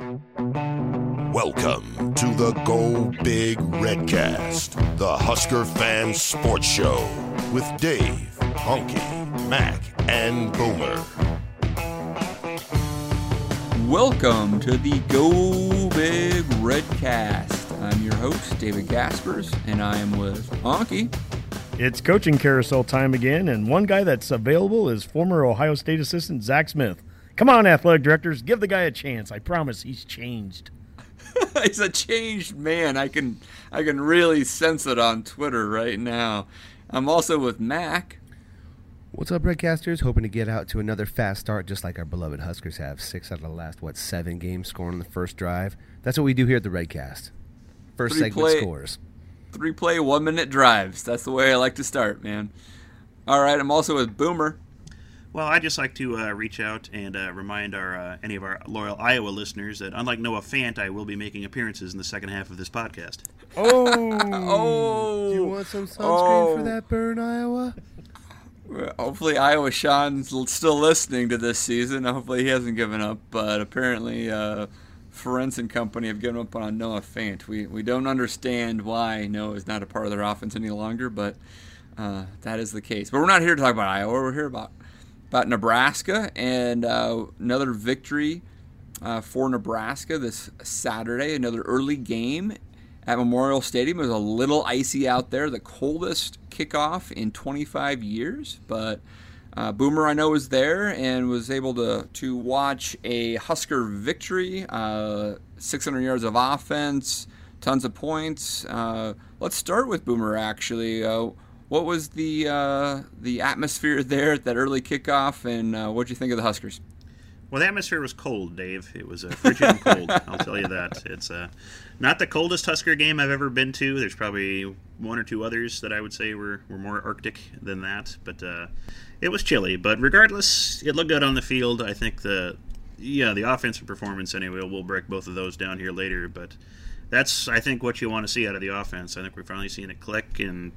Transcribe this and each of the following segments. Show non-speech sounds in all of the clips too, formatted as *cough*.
Welcome to the Go Big Redcast, the Husker Fan Sports Show with Dave, Honky, Mac, and Boomer. Welcome to the Go Big Redcast. I'm your host, David Gaspers, and I am with Honky. It's coaching carousel time again, and one guy that's available is former Ohio State assistant Zach Smith. Come on, athletic directors, give the guy a chance. I promise he's changed. *laughs* He's a changed man. I can I can really sense it on Twitter right now. I'm also with Mac. What's up, Redcasters? Hoping to get out to another fast start, just like our beloved Huskers have. Six out of the last, what, seven games scoring on the first drive. That's what we do here at the Redcast. First Three segment play- scores. Three play, one minute drives. That's the way I like to start, man. All right, I'm also with Boomer. Well, I'd just like to uh, reach out and uh, remind our uh, any of our loyal Iowa listeners that, unlike Noah Fant, I will be making appearances in the second half of this podcast. Oh, *laughs* Oh, Do You want some sunscreen Oh. for that burn, Iowa? Hopefully, Iowa Sean's still listening to this season. Hopefully, he hasn't given up. But apparently, uh, Ferentz and company have given up on Noah Fant. We we don't understand why Noah is not a part of their offense any longer, but uh, that is the case. But we're not here to talk about Iowa. We're here about about Nebraska and uh, another victory uh, for Nebraska this Saturday. Another early game at Memorial Stadium. It was a little icy out there, the coldest kickoff in 25 years. But uh, Boomer, I know, was there and was able to, to watch a Husker victory, uh, 600 yards of offense, tons of points. Uh, let's start with Boomer, actually. What was the uh, the atmosphere *laughs* there at that early kickoff, and uh, what did you think of the Huskers? Well, the atmosphere was cold, Dave. It was uh, frigid and *laughs* cold. I'll tell you that. It's uh, not the coldest Husker game I've ever been to. There's probably one or two others that I would say were, were more Arctic than that. But uh, it was chilly. But regardless, it looked good on the field. I think the yeah the offensive performance anyway. We'll break both of those down here later. But that's I think what you want to see out of the offense. I think we're finally seeing it click and.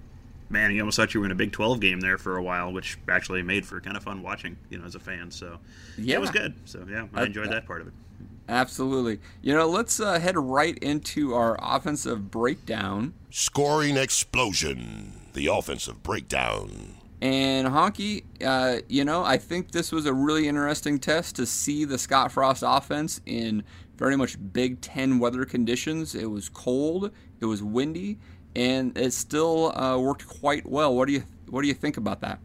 Man, you almost thought you were in a Big 12 game there for a while, which actually made for kind of fun watching, you know, as a fan. So, yeah, it was good. So yeah, I Uh, enjoyed that part of it. Absolutely. You know, let's uh, head right into our offensive breakdown. Scoring explosion, the offensive breakdown. And Honky, uh, you know, I think this was a really interesting test to see the Scott Frost offense in very much Big Ten weather conditions. It was cold, it was windy, and it still uh, worked quite well. What do you What do you think about that?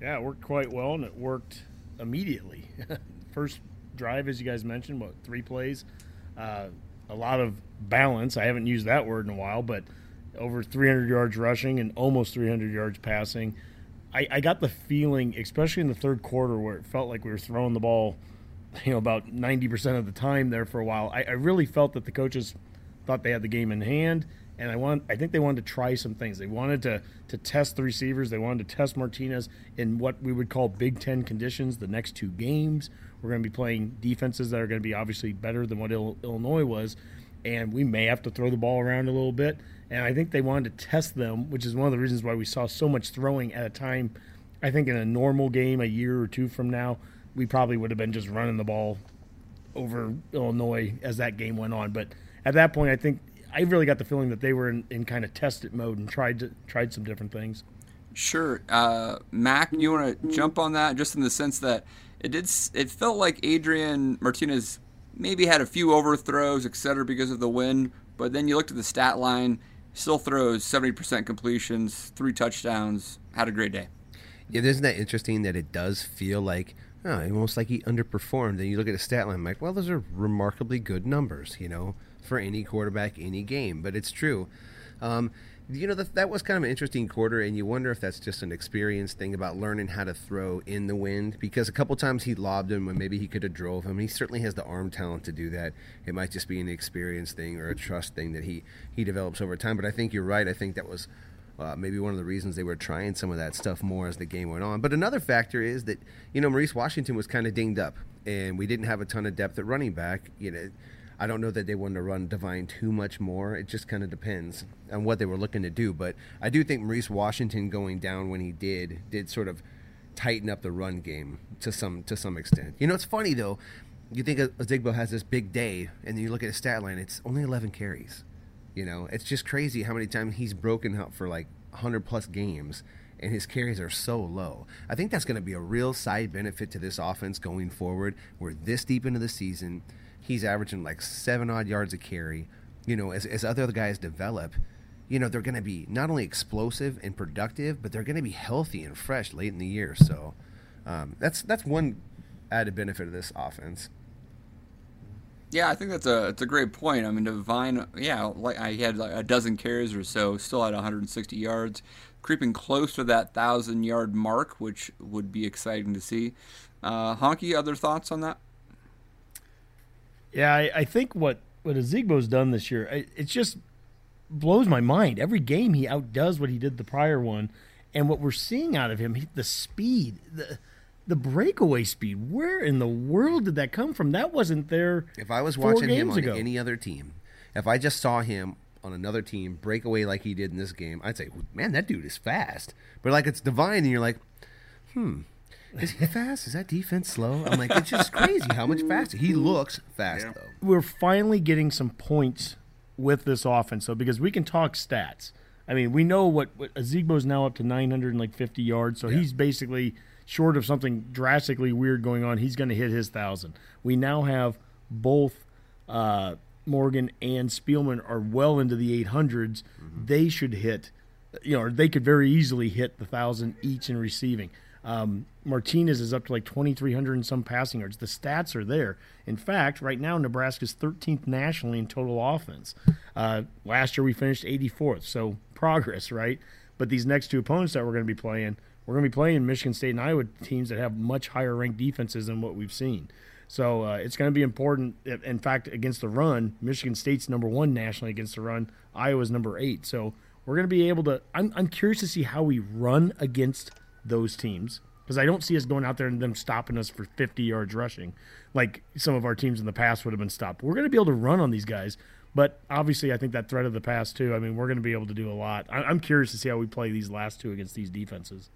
yeah, it worked quite well, and it worked immediately. *laughs* First drive, as you guys mentioned, what three plays, uh, a lot of balance. I haven't used that word in a while, but over 300 yards rushing and almost 300 yards passing. I, I got the feeling, especially in the third quarter, where it felt like we were throwing the ball, *laughs* you know, about 90% of the time there for a while. I, I really felt that the coaches thought they had the game in hand, and I want I think they wanted to try some things. They wanted to to test the receivers. They wanted to test Martinez in what we would call Big Ten conditions. The next two games, we're going to be playing defenses that are going to be obviously better than what Illinois was, and we may have to throw the ball around a little bit. And I think they wanted to test them, which is one of the reasons why we saw so much throwing at a time. I think in a normal game, a year or two from now, we probably would have been just running the ball over Illinois as that game went on. But at that point, I think I really got the feeling that they were in, in kind of test it mode and tried to tried some different things. Sure, uh, Mac, you want to jump on that just in the sense that it did. It felt like Adrian Martinez maybe had a few overthrows, et cetera, because of the wind. But then you looked at the stat line, still throws 70% completions, three touchdowns, had a great day. Yeah, isn't that interesting that it does feel like, oh, almost like he underperformed. Then you look at the stat line, I'm like, well, those are remarkably good numbers, you know, for any quarterback, any game. But it's true. Um, you know, that, that was kind of an interesting quarter, and you wonder if that's just an experience thing about learning how to throw in the wind. Because a couple times he lobbed him when maybe he could have drove him. He certainly has the arm talent to do that. It might just be an experience thing or a trust thing that he he develops over time. But I think you're right. I think that was uh, maybe one of the reasons they were trying some of that stuff more as the game went on. But another factor is that you know Maurice Washington was kind of dinged up, and we didn't have a ton of depth at running back. You know, I don't know that they wanted to run Devine too much more. It just kind of depends on what they were looking to do. But I do think Maurice Washington going down when he did did sort of tighten up the run game to some to some extent. You know, it's funny though. You think Ozigbo has this big day, and then you look at his stat line; it's only 11 carries. You know, it's just crazy how many times he's broken out for like 100 plus games and his carries are so low. I think that's going to be a real side benefit to this offense going forward. We're this deep into the season. He's averaging like seven odd yards a carry. You know, as, as other guys develop, you know, they're going to be not only explosive and productive, but they're going to be healthy and fresh late in the year. So um, that's that's one added benefit of this offense. Yeah, I think that's a it's a great point. I mean, Devine, yeah, like I had like a dozen carries or so, still at 160 yards, creeping close to that thousand yard mark, which would be exciting to see. Uh, Honky, other thoughts on that? Yeah, I, I think what what Ozigbo's done this year, it, it just blows my mind. Every game he outdoes what he did the prior one, and what we're seeing out of him, he, the speed, the the breakaway speed. Where in the world did that come from? That wasn't there. If I was watching him on ago. any other team, if I just saw him on another team break away like he did in this game, I'd say, man, that dude is fast. But like it's Devine, and you're like, hmm, is he fast? Is that defense slow? I'm like, it's just crazy how much faster he looks. Fast Yeah. though. we're finally getting some points with this offense, though, because we can talk stats. I mean, we know what, what Ozigbo's now up to 950 yards, so he's basically short of something drastically weird going on. He's going to hit his thousand. We now have both uh, Morgan and Spielman are well into the 800s. They should hit, you know, or they could very easily hit the thousand each in receiving. Um, Martinez is up to like 2,300 and some passing yards. The stats are there. In fact, right now Nebraska's 13th nationally in total offense. Uh, last year we finished 84th, so progress, right? But these next two opponents that we're going to be playing, we're going to be playing Michigan State and Iowa teams that have much higher ranked defenses than what we've seen. So uh, it's going to be important. In fact, against the run, Michigan State's number one nationally against the run. Iowa's number eight. So we're going to be able to. I'm, I'm curious to see how we run against those teams because I don't see us going out there and them stopping us for 50 yards rushing, like some of our teams in the past would have been stopped. We're going to be able to run on these guys, but obviously, I think that threat of the past too. I mean, we're going to be able to do a lot. I'm curious to see how we play these last two against these defenses.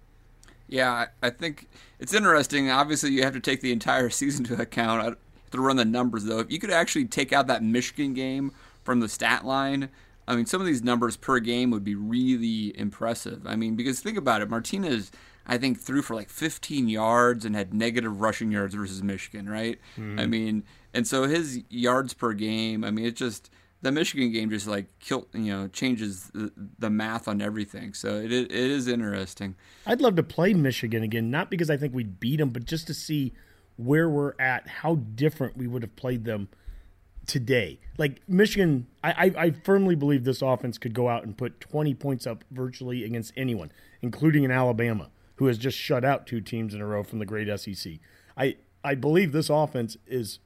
Yeah, I think it's interesting. Obviously, you have to take the entire *laughs* season into account. To run the numbers though. If you could actually take out that Michigan game from the stat line, I mean, some of these numbers per game would be really impressive. I mean, because think about it, Martinez, I think threw for like 15 yards and had negative rushing yards versus Michigan, right? I mm-hmm. mean, and so his yards per game. I mean, it just the Michigan game just like kill, you know, changes the, the math on everything. So it it is interesting. I'd love to play Michigan again, not because I think we'd beat them, but just to see where we're at, how different we would have played them today. Like Michigan, I, I, I firmly believe this offense could go out and put 20 points up virtually against anyone, including in Alabama, who has just shut out two teams in a row from the great SEC. I, I believe this offense is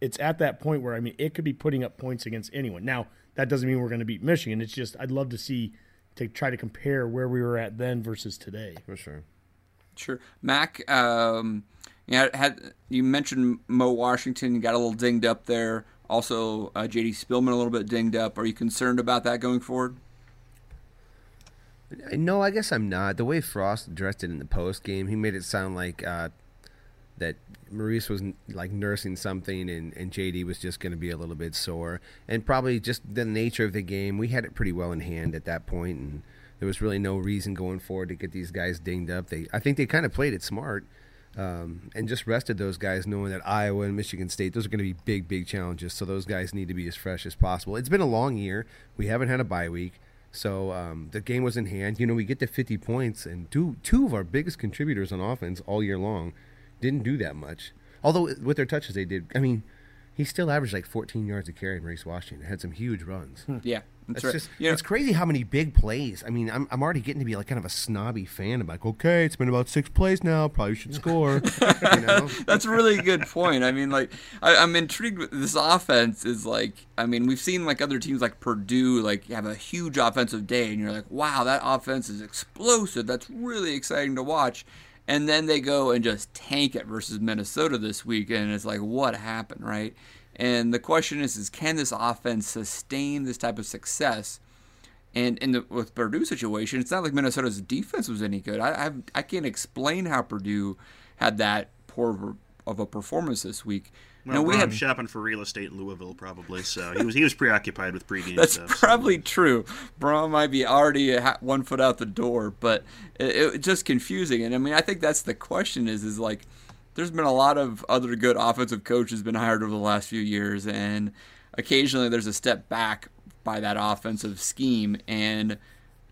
it's at that point where I mean it could be putting up points against anyone. Now that doesn't mean we're going to beat Michigan. It's just I'd love to see to try to compare where we were at then versus today. For sure. Sure, Mac. Um, yeah, had you mentioned Mo Washington got a little dinged up there. Also, uh, J.D. Spielman a little bit dinged up. Are you concerned about that going forward? No, I guess I'm not. The way Frost addressed it in the post game, he made it sound like uh, that Maurice was like nursing something, and, and JD was just going to be a little bit sore, and probably just the nature of the game. We had it pretty well in hand at that point, and there was really no reason going forward to get these guys dinged up. They, I think, they kind of played it smart. Um, and just rested those guys, knowing that Iowa and Michigan State, those are going to be big, big challenges. So those guys need to be as fresh as possible. It's been a long year. We haven't had a bye week. So um, the game was in hand. You know, we get to 50 points, and two two of our biggest contributors on offense all year long didn't do that much. Although with their touches, they did. I mean, he still averaged like 14 yards a carry Maurice Washington. Had some huge runs. Hmm. Yeah, that's It's right. just You know, it's crazy how many big plays. I mean, I'm, I'm already getting to be like kind of a snobby fan. I'm like, okay, it's been about six plays now. Probably should score. *laughs* you know, That's a really good point. I mean, like, I, I'm intrigued with this offense. Is like, I mean, we've seen like other teams like Purdue like have a huge offensive day, and you're like, wow, that offense is explosive. That's really exciting to watch. And then they go and just tank it versus Minnesota this week, and it's like, what happened, right? And the question is, is can this offense sustain this type of success? And in the with Purdue situation, it's not like Minnesota's defense was any good. I I've, I can't explain how Purdue had that poor of a performance this week. Well, now we had um, shopping for real estate in Louisville, probably. So he was he was preoccupied with pregame that's stuff. so- probably true. Brohm might be already one foot out the door, but it, it, it's just confusing. And I mean, I think that's the question is is like, there's been a lot of other good offensive coaches been hired over the last few years, and occasionally there's a step back by that offensive scheme and.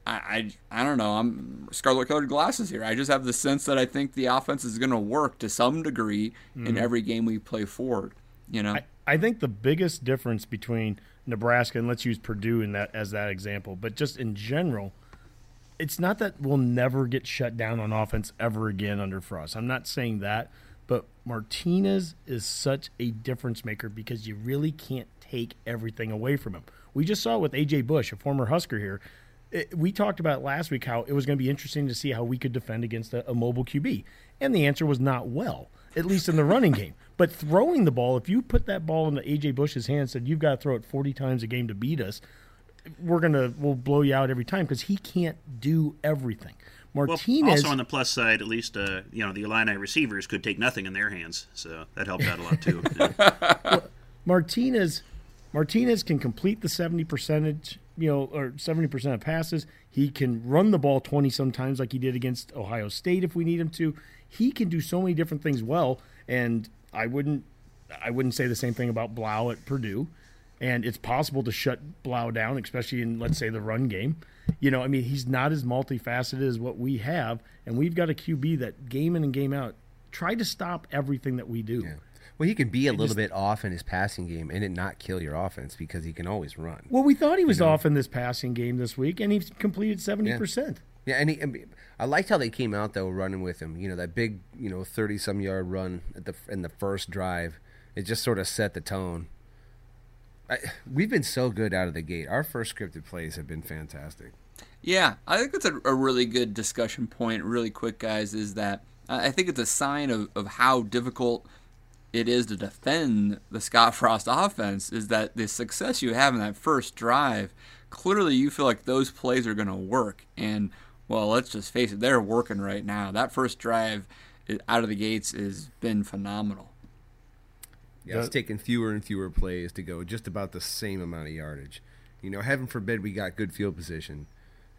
I, I, I don't know. I'm scarlet colored glasses here. I just have the sense that I think the offense is going to work to some degree in mm-hmm. every game we play forward. You know, I, I think the biggest difference between Nebraska and let's use Purdue in that as that example, but just in general, it's not that we'll never get shut down on offense ever again under Frost. I'm not saying that, but Martinez is such a difference maker because you really can't take everything away from him. We just saw with AJ Bush, a former Husker here. It, we talked about last week how it was going to be interesting to see how we could defend against a, a mobile QB, and the answer was not well, at least in the running game. But throwing the ball, if you put that ball into AJ Bush's hands, said you've got to throw it 40 times a game to beat us, we're gonna we'll blow you out every time because he can't do everything. Well, Martinez, also on the plus side, at least uh, you know the Illini receivers could take nothing in their hands, so that helped out a lot too. *laughs* *laughs* Yeah. Martinez, Martinez can complete the seventy percentage, you know, or seventy percent of passes. He can run the ball twenty sometimes, like he did against Ohio State, if we need him to. He can do so many different things well, and I wouldn't, I wouldn't say the same thing about Blough at Purdue. And it's possible to shut Blough down, especially in let's say the run game. You know, I mean, he's not as multifaceted as what we have, and we've got a QB that game in and game out try to stop everything that we do. Well, he can be a little bit off in his passing game and it not kill your offense because he can always run. Well, we thought he was off in this passing game this week, and he's completed seventy percent. Yeah, and, he, and I liked how they came out though running with him. You know that big, you know, thirty some yard run at the in the first drive. It just sort of set the tone. I, we've been so good out of the gate. Our first scripted plays have been fantastic. Yeah, I think that's a, a really good discussion point, really quick, guys. Is that I I think it's a sign of, of how difficult it is to defend the Scott *laughs* Frost offense. Is that the success you have in that first drive, clearly you feel like those plays are going to work. And, well, let's just face it, they're working right now. That first drive out of the gates has been phenomenal. Yeah, it's taking fewer and fewer plays to go just about the same amount of yardage. You know, heaven forbid we got good field position,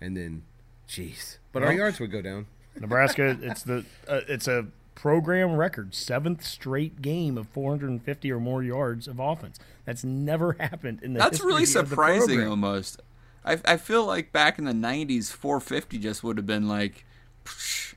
and then, jeez, but our yards would go down. Nebraska, it's the uh, it's a program record, seventh straight game of 450 or more yards of offense. That's never *laughs* happened in the. That's really history of the surprising almost. I, I feel like back in the 90s, 450 just would have been like,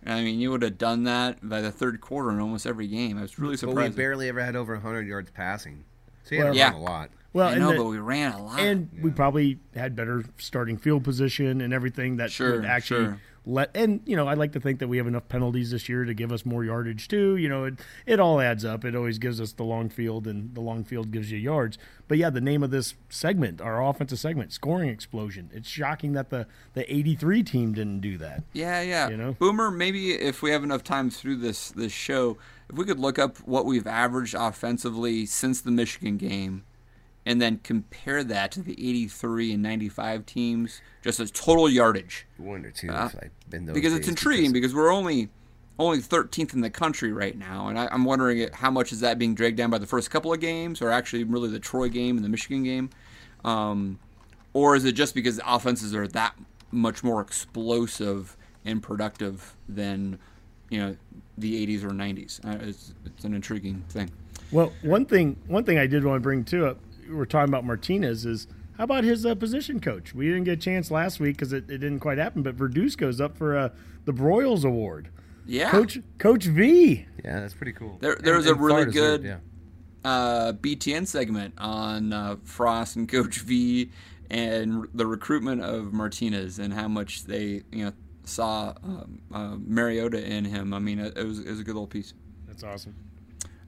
I mean, you would have done that by the third quarter in almost every game. I was really surprised. But we barely ever had over 100 yards passing. So you had Well- to Yeah. a lot. Well, I know, the- but we ran a lot. and we probably had better starting field position and everything that Sure, would actually sure. Let. And you know, I like to think that we have enough penalties this year to give us more yardage too. You know, it it all adds up. It always gives us the long field, and the long field gives you yards. But yeah, the name of this segment, our offensive segment, scoring explosion. It's shocking that the the '83 team didn't do that. yeah, yeah. you know? Boomer, maybe if we have enough time through this this show, if we could look up what we've averaged offensively since the Michigan game, and then compare that to the 83 and 95 teams, just as total yardage. I wonder too Uh, if I've been those because it's intriguing because we're only only 13th in the country right now, and I, I'm wondering how much is that being dragged down by the first couple of games, or actually really the Troy game and the Michigan game, um, or is it just because the offenses are that much more explosive and productive than you know the 80s or 90s? Uh, it's, it's an intriguing thing. Well, one thing one thing I did want to bring to up, we're talking about Martinez is how about his uh, position coach? We didn't get a chance last week because it, it didn't quite happen, but Verduzco's up for uh, the Broyles Award. Yeah, Coach Coach V. Yeah, that's pretty cool. There- there And- was a really deserved, good- Yeah. uh, BTN segment on uh, Frost and Coach V and the recruitment of Martinez and how much they you know saw um, uh, Mariota in him. I mean, it, it, was it was a good little piece. That's awesome.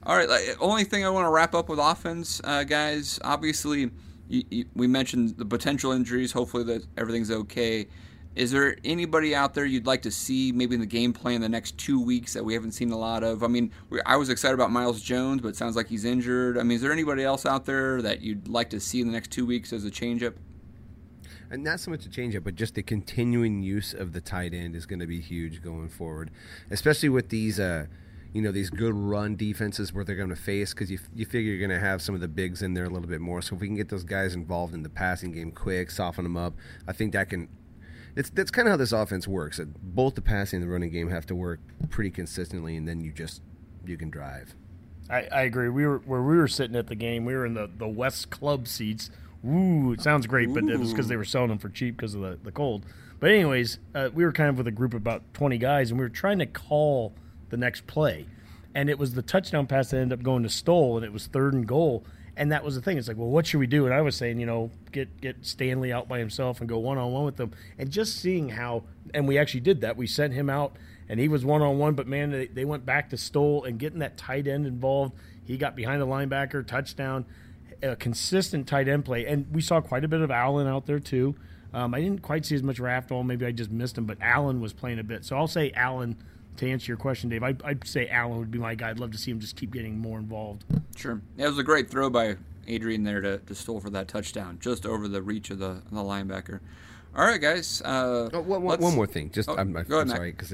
All right, like, only thing I want to wrap up with offense, uh, guys. Obviously, you, you, we mentioned the potential injuries. Hopefully, that everything's okay. Is there anybody out there you'd like to see maybe in the game plan the next two weeks that we haven't seen a lot of? I mean, we, I was excited about Miles Jones, but it sounds like he's injured. I mean, is there anybody else out there that you'd like to see in the next two weeks as a changeup? And not so much a changeup, but just the continuing use of the tight end is going to be huge going forward, especially with these. Uh, you know these good run defenses where they're going to face because you, you figure you're going to have some of the bigs in there a little bit more. So if we can get those guys involved in the passing game quick, soften them up, I think that can. It's that's kind of how this offense works. Both the passing and the running game have to work pretty consistently, and then you just you can drive. I, I agree. We were where we were sitting at the game. We were in the the West Club seats. Ooh, it sounds great, but it was because they were selling them for cheap because of the, the cold. But anyways, uh, we were kind of with a group of about twenty guys, and we were trying to call the next play. And it was the touchdown pass that ended up going to Stoll, and it was third and goal. And that was the thing. It's like, well, what should we do? And I was saying, you know, get get Stanley out by himself and go one on one with them. And just seeing how, and we actually did that. We sent him out, and he was one on one. But man, they, they went back to Stoll and getting that tight end involved. He got behind the linebacker, touchdown, a consistent tight end play. And we saw quite a bit of Allen out there too. Um, I didn't quite see as much Rafdal. Maybe I just missed him, but Allen was playing a bit. So I'll say Allen to answer your question, Dave, I'd, I'd, say Allen would be my guy. I'd love to see him just keep getting more involved. Sure. Yeah, it was a great throw by Adrian there to, to Stoll for that touchdown, just over the reach of the, the linebacker. All right, guys. Uh, oh, one, one more thing. Just oh, I'm, I'm, ahead, I'm sorry because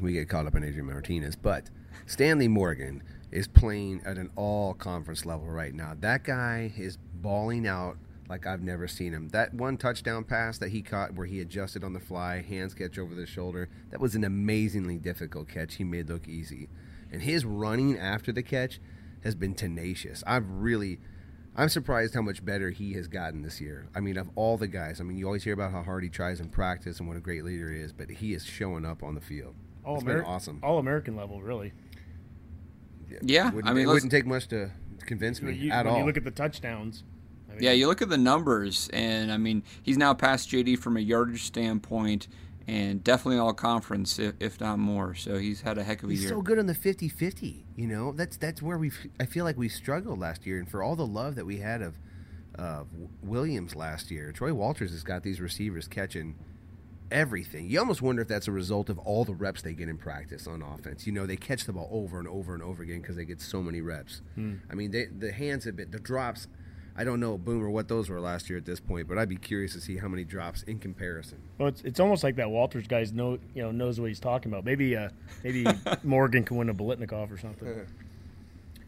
we get caught up in Adrian Martinez, but Stanley Morgan is playing at an all conference level right now. That guy is balling out like I've never seen him. That one touchdown pass that he caught where he adjusted on the fly, hands catch over the shoulder, that was an amazingly difficult catch he made look easy. And his running after the catch has been tenacious. I've really I'm surprised how much better he has gotten this year. I mean, of all the guys, I mean, you always hear about how hard he tries in practice and what a great leader he is, but he is showing up on the field. All it's Ameri- been awesome. All American level, really. Yeah, yeah I mean, it wouldn't take much to convince me you, at when all. you look at the touchdowns, I mean, yeah, you look at the numbers, and I mean, he's now past JD from a yardage standpoint, and definitely all conference, if, if not more. So he's had a heck of a he's year. He's so good on the 50-50. You know, that's that's where we. I feel like we struggled last year, and for all the love that we had of uh, Williams last year, Troy Walters has got these receivers catching everything. You almost wonder if that's a result of all the reps they get in practice on offense. You know, they catch the ball over and over and over again because they get so many reps. Hmm. I mean, they, the hands have been the drops I don't know, Boomer, what those were last year at this point, but I'd be curious to see how many drops in comparison. Well, it's, it's almost like that Walters guy's know you know knows what he's talking about. Maybe uh, maybe *laughs* Morgan can win a Biletnikoff or something. *laughs*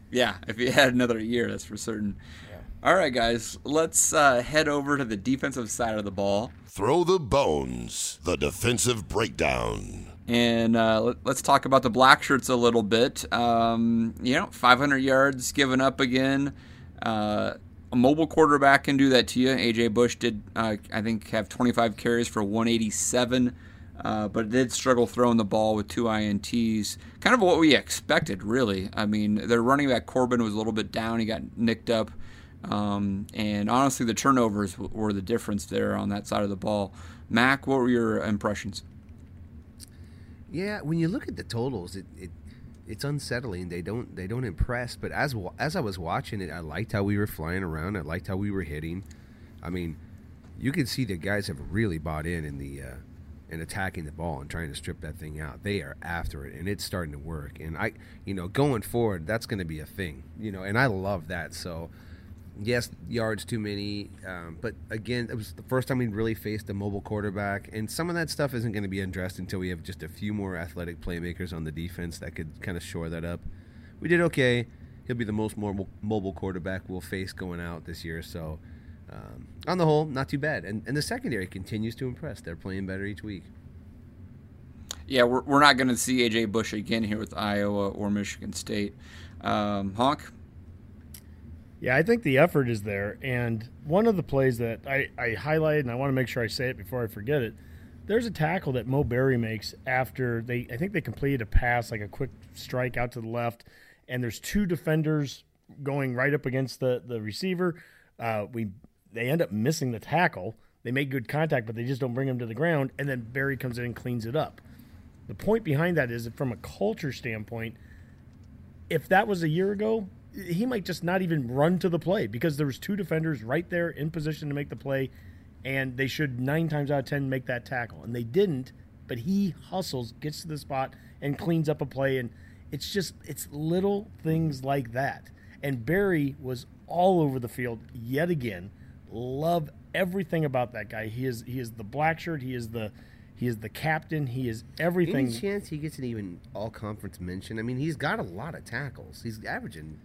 Yeah, if he had another year, that's for certain. Yeah. All right, guys, let's uh, head over to the defensive side of the ball. Throw the bones, the defensive breakdown. And uh, let, us talk about the black shirts a little bit. Um, you know, 500 yards given up again. Uh, a mobile quarterback can do that to you. AJ Bush did, uh, I think, have 25 carries for 187, uh, but did struggle throwing the ball with two ints. Kind of what we expected, really. I mean, their running back Corbin was a little bit down. He got nicked up, um, and honestly, the turnovers were the difference there on that side of the ball. Mac, what were your impressions? Yeah, when you look at the totals, it, it it's unsettling. They don't they don't impress. But as as I was watching it, I liked how we were flying around. I liked how we were hitting. I mean, you can see the guys have really bought in in the uh, in attacking the ball and trying to strip that thing out. They are after it, and it's starting to work. And I, you know, going forward, that's going to be a thing. You know, and I love that. So yes, yards too many. Um, but again, it was the first time we really faced a mobile quarterback, and some of that stuff isn't going to be addressed until we have just a few more athletic playmakers on the defense that could kind of shore that up. We did okay. He'll be the most mobile, mobile quarterback we'll face going out this year. So, um, on the whole, not too bad. And, and the secondary continues to impress. They're playing better each week. Yeah, we're, we're not going to see AJ Bush again here with Iowa or Michigan State. Um, Honk, yeah, I think the effort is there. And one of the plays that I, I highlighted, and I want to make sure I say it before I forget it, there's a tackle that Mo Barry makes after they, I think they completed a pass, like a quick strike out to the left. and there's two defenders going right up against the the receiver. Uh, we they end up missing the tackle. They make good contact, but they just don't bring him to the ground. And then Barry comes in and cleans it up. The point behind that is that from a culture standpoint, if that was a year ago, he might just not even run to the play because there was two defenders right there in position to make the play, and they should nine times out of ten make that tackle, and they didn't. But he hustles, gets to the spot, and cleans up a play, and it's just it's little things like that. And Barry was all over the field yet again. Love everything about that guy. He is he is the black shirt. He is the he is the captain. He is everything. Any chance he gets an even all conference mention? I mean, he's got a lot of tackles. He's averaging.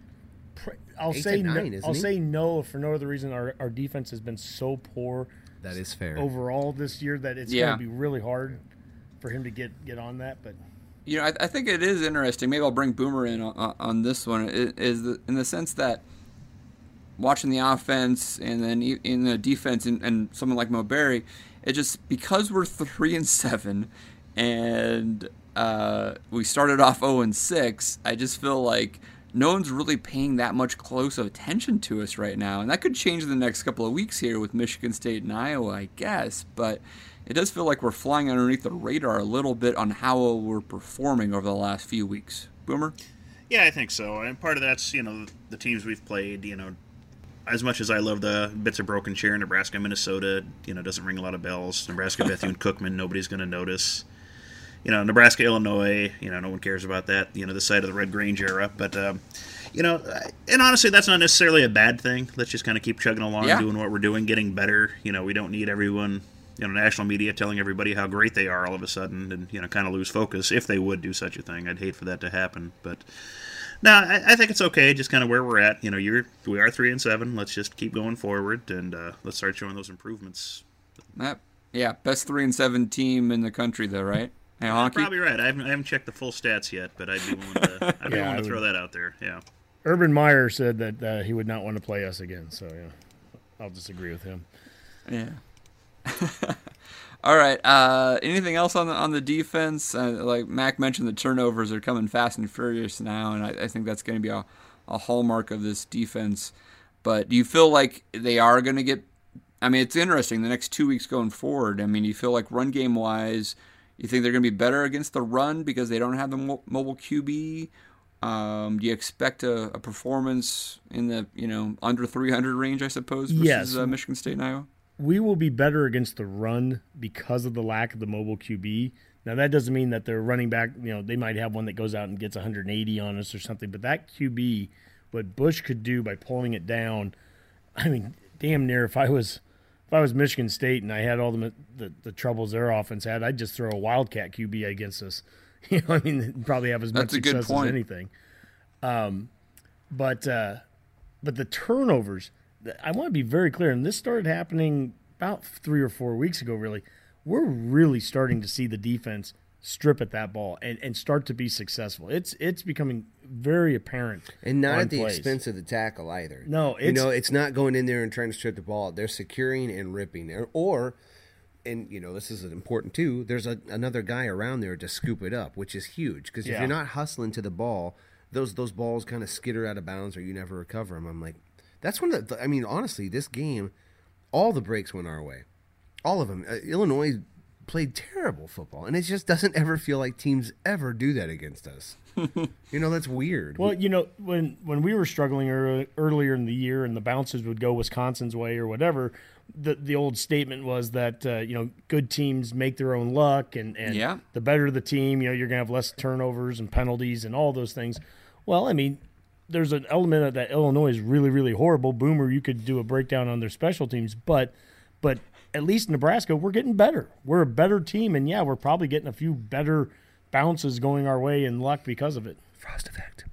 I'll eight say to no, I'll he? say no for no other reason. Our our defense has been so poor That is fair. overall this year that it's Yeah. going to be really hard for him to get get on that. But You know, I, I think it is interesting. Maybe I'll bring Boomer in on, on this one. i- Is the, in the sense that watching the offense and then e- in the defense and, and someone like Mo Barry, it just because we're three and seven, and uh, we started off zero and six. I just feel like no one's really paying that much close attention to us right now, and that could change in the next couple of weeks here with Michigan State and Iowa, I guess. But it does feel like we're flying underneath the radar a little bit on how well we're performing over the last few weeks. Boomer. Yeah, I think so. And part of that's, you know, the teams we've played, you know, as much as I love the bits of broken chair, Nebraska, Minnesota, you know, doesn't ring a lot of bells. Nebraska, Bethune *laughs* Cookman, nobody's going to notice. You know, Nebraska, Illinois, you know, no one cares about that. You know, the side of the Red Grange era. But, um, you know, and honestly, that's not necessarily a bad thing. Let's just kind of keep chugging along, Yeah. doing what we're doing, getting better. You know, we don't need everyone, you know, national media telling everybody how great they are all of a sudden and, you know, kind of lose focus if they would do such a thing. I'd hate for that to happen. But, no, I, I think it's okay. Just kind of where we're at. You know, you're we are three and seven. Let's just keep going forward and uh, let's start showing those improvements. Yep. Yeah, best three and seven team in the country, though, right? Hey, Honky? Probably right. I haven't, I haven't checked the full stats yet, but I'd be willing to. I'd be *laughs* Yeah, willing to throw that out there. Yeah. Urban Meyer said that uh, he would not want to play us again. So yeah, I'll disagree with him. Yeah. *laughs* All right. Uh, anything else on the on the defense? Uh, like Mac mentioned, the turnovers are coming fast and furious now, and I, I think that's going to be a, a hallmark of this defense. But do you feel like they are going to get? I mean, it's interesting. The next two weeks going forward. I mean, you feel like run game wise, you think they're going to be better against the run because they don't have the mo- mobile QB. Um, do you expect a, a performance in the you know under 300 range? I suppose versus Yes. uh, Michigan State and Iowa. we will be better against the run because of the lack of the mobile QB. Now that doesn't mean that their running back, you know, they might have one that goes out and gets 180 on us or something, but that QB, what Bush could do by pulling it down, I mean, damn near if I was if I was Michigan State and I had all the the, the troubles their offense had, I'd just throw a wildcat QB against us. *laughs* You know, I mean, probably have as much That's good success as anything. Um, but uh, but the turnovers, I want to be very clear, and this started happening about three or four weeks ago. Really, we're really starting to see the defense strip at that ball and, and start to be successful. It's it's becoming very apparent, And not at the plays. expense of the tackle either. No, you it's- know, it's not going in there and trying to strip the ball. They're securing and ripping, or, or and you know, this is important too. There's a, another guy around there to scoop it up, which is huge. Because if Yeah. you're not hustling to the ball, those those balls kind of skitter out of bounds, or you never recover them. I'm like, that's one of the. I mean, honestly, this game, all the breaks went our way, all of them. Uh, Illinois played terrible football, and it just doesn't ever feel like teams ever do that against us. You know, that's weird. Well, you know, when when we were struggling early, earlier in the year, and the bounces would go Wisconsin's way or whatever, the the old statement was that uh, you know good teams make their own luck, and and Yeah. the better the team, you know, you're gonna have less turnovers and penalties and all those things. Well, I mean, there's an element of that Illinois is really really horrible. Boomer, you could do a breakdown on their special teams, but but at least Nebraska, we're getting better. We're a better team, and yeah, we're probably getting a few better bounces going our way and luck because of it. Frost effect.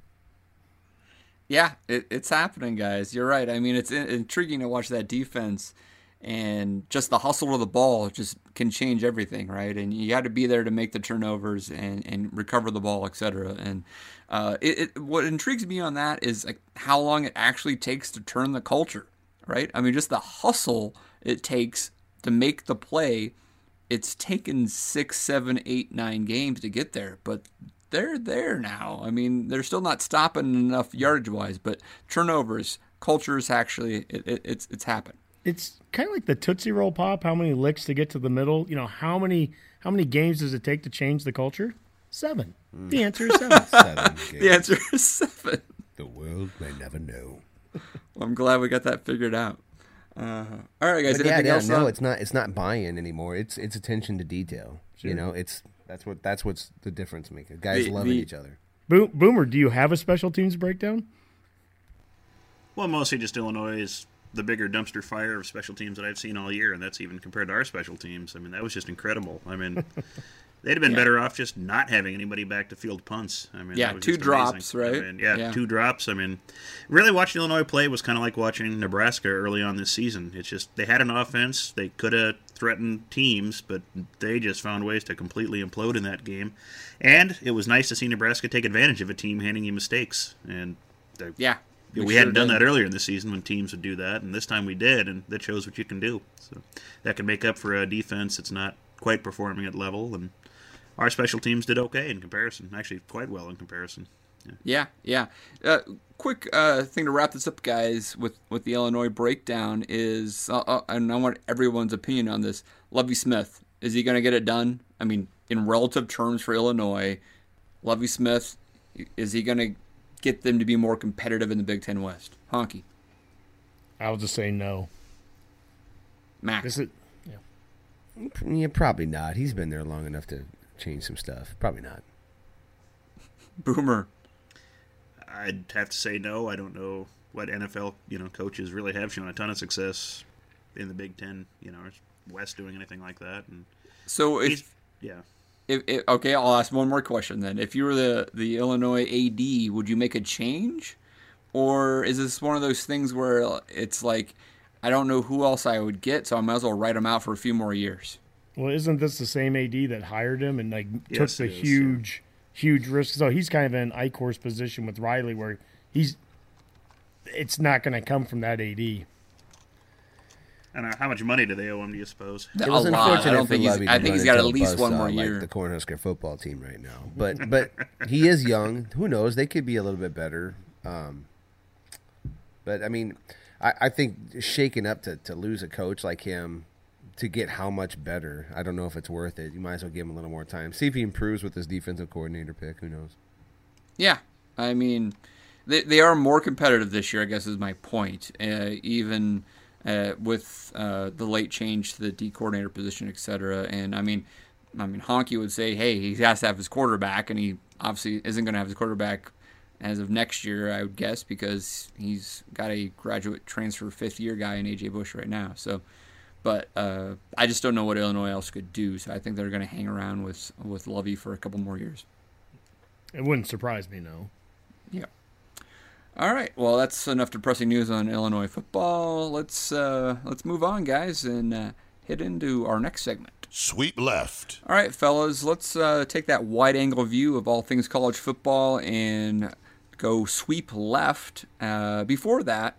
Yeah, it, it's happening, guys. You're right. I mean, it's in- intriguing to watch that defense and just the hustle of the ball just can change everything, right? And you got to be there to make the turnovers and, and recover the ball, etc. And uh, it, it, what intrigues me on that is like how long it actually takes to turn the culture, right? I mean, just the hustle it takes to make the play. It's taken six, seven, eight, nine games to get there, but they're there now. I mean, they're still not stopping enough yardage wise, but turnovers, cultures actually, it, it, it's it's happened. It's kind of like the Tootsie Roll Pop. How many licks to get to the middle? You know, how many how many games does it take to change the culture? Seven. The hmm. answer is *laughs* seven. Seven The answer is seven. The world may never know. Well, I'm glad we got that figured out. Uh, all right, guys. But yeah, anything yeah, else? no, on- it's not. It's not buy-in anymore. It's it's attention to detail. You know, it's that's what that's what's the difference maker. Guys The- loving the- each other. Bo- Boomer, do you have a special teams breakdown? Well, mostly just Illinois is the bigger dumpster fire of special teams that I've seen all year, and that's even compared to our special teams. I mean, that was just incredible. I mean, they'd have been better off just not having anybody back to field punts. I mean, Yeah, two drops, amazing. right? I mean, yeah, Yeah. two drops. I mean, really watching Illinois play was kind of like watching Nebraska early on this season. It's just they had an offense, they could have threatened teams, but they just found ways to completely implode in that game. And it was nice to see Nebraska take advantage of a team handing you mistakes, and they yeah. we, sure hadn't done did. that earlier in the season when teams would do that, and this time we did, and that shows what you can do. So that can make up for a defense that's not quite performing at level, and our special teams did okay in comparison. Actually, quite well in comparison. Yeah, yeah. Uh, quick uh, thing to wrap this up, guys, with, with the Illinois breakdown is, uh, uh, and I want everyone's opinion on this. Lovie Smith, is he going to get it done? I mean, in relative terms for Illinois, Lovie Smith, is he going to get them to be more competitive in the Big Ten West? Honky, I'll just say no. Max. This is Yeah, probably not. He's been there long enough to change some stuff. Probably not. *laughs* Boomer. I'd have to say no. I don't know what NFL you know coaches really have shown a ton of success in the Big Ten. You know, West doing anything like that, and So if, yeah. if, if okay, I'll ask one more question then. If you were the the Illinois AD, would you make a change, or is this one of those things where it's like, I don't know who else I would get, so I might as well write them out for a few more years. Well, isn't this the same AD that hired him and like Yes, took it the is, huge, huge risk? So he's kind of in an Eichorst's position with Riley, where he's. It's not going to come from that AD. And uh, how much money do they owe him? Do you suppose? It a was lot. unfortunate I don't think he's. I think he's got at least one buzzsaw more like year. the Cornhusker football team right now. But *laughs* but he is young. Who knows? They could be a little bit better. Um, but I mean, I, I think shaking up to, to lose a coach like him to get how much better. I don't know if it's worth it. You might as well give him a little more time. See if he improves with his defensive coordinator pick. Who knows? Yeah, I mean, they they are more competitive this year. I guess is my point. Uh, even uh, with uh, the late change to the D coordinator position, etc. And I mean, I mean, Honky would say, hey, he has to have his quarterback, and he obviously isn't going to have his quarterback as of next year, I would guess, because he's got a graduate transfer fifth year guy in AJ Bush right now. So. But uh, I just don't know what Illinois else could do, so I think they're going to hang around with with Lovie for a couple more years. It wouldn't surprise me, no. Yeah. All right. Well, that's enough depressing news on Illinois football. Let's uh, let's move on, guys, and uh, hit into our next segment. Sweep left. All right, fellas, let's uh, take that wide angle view of all things college football and go sweep left. Uh, before that,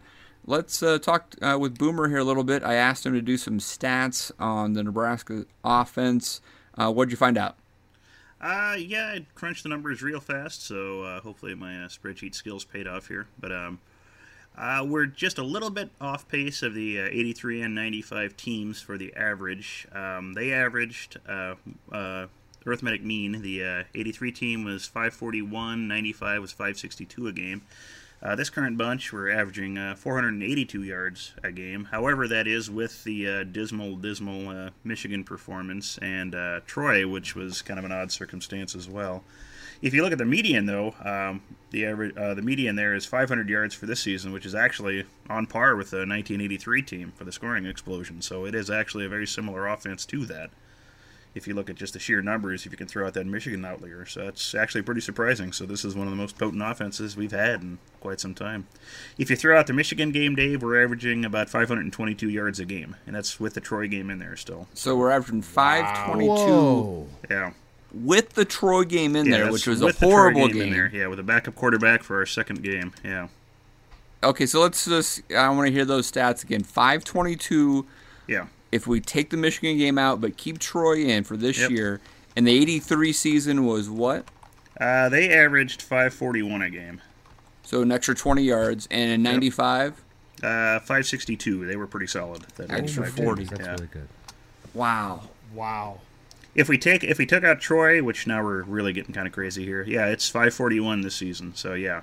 let's uh, talk uh, with Boomer here a little bit. I asked him to do some stats on the Nebraska offense. Uh, what did you find out? Uh, yeah, I crunched the numbers real fast, so uh, hopefully my uh, spreadsheet skills paid off here. But um, uh, we're just a little bit off pace of the uh, 83 and 95 teams for the average. Um, they averaged arithmetic mean. The uh, 83 team was 541, 95 was 562 a game. Uh, this current bunch, we're averaging uh, 482 yards a game. However, that is with the uh, dismal, dismal uh, Michigan performance and uh, Troy, which was kind of an odd circumstance as well. If you look at the median, though, um, the average, uh, the median there is 500 yards for this season, which is actually on par with the 1983 team for the scoring explosion. So it is actually a very similar offense to that if you look at just the sheer numbers, if you can throw out that Michigan outlier. So that's actually pretty surprising. So this is one of the most potent offenses we've had in quite some time. If you throw out the Michigan game, Dave, we're averaging about 522 yards a game, and that's with the Troy game in there still. So we're averaging 522 Whoa. Yeah. with the Troy game in Yeah, there, which was a with the Troy horrible game, in there. Yeah, with a backup quarterback for our second game. Yeah. Okay, so let's just. I want to hear those stats again. 522 Yeah. If we take the Michigan game out, but keep Troy in for this Yep. year. And the 83 season was what? Uh, they averaged 541 a game. So an extra 20 yards and in 95. Uh, 562. They were pretty solid. That Extra 95. 40. That's Yeah. really good. Wow. Wow. If we take if we took out Troy, which now we're really getting kind of crazy here. Yeah, it's 541 this season. So yeah,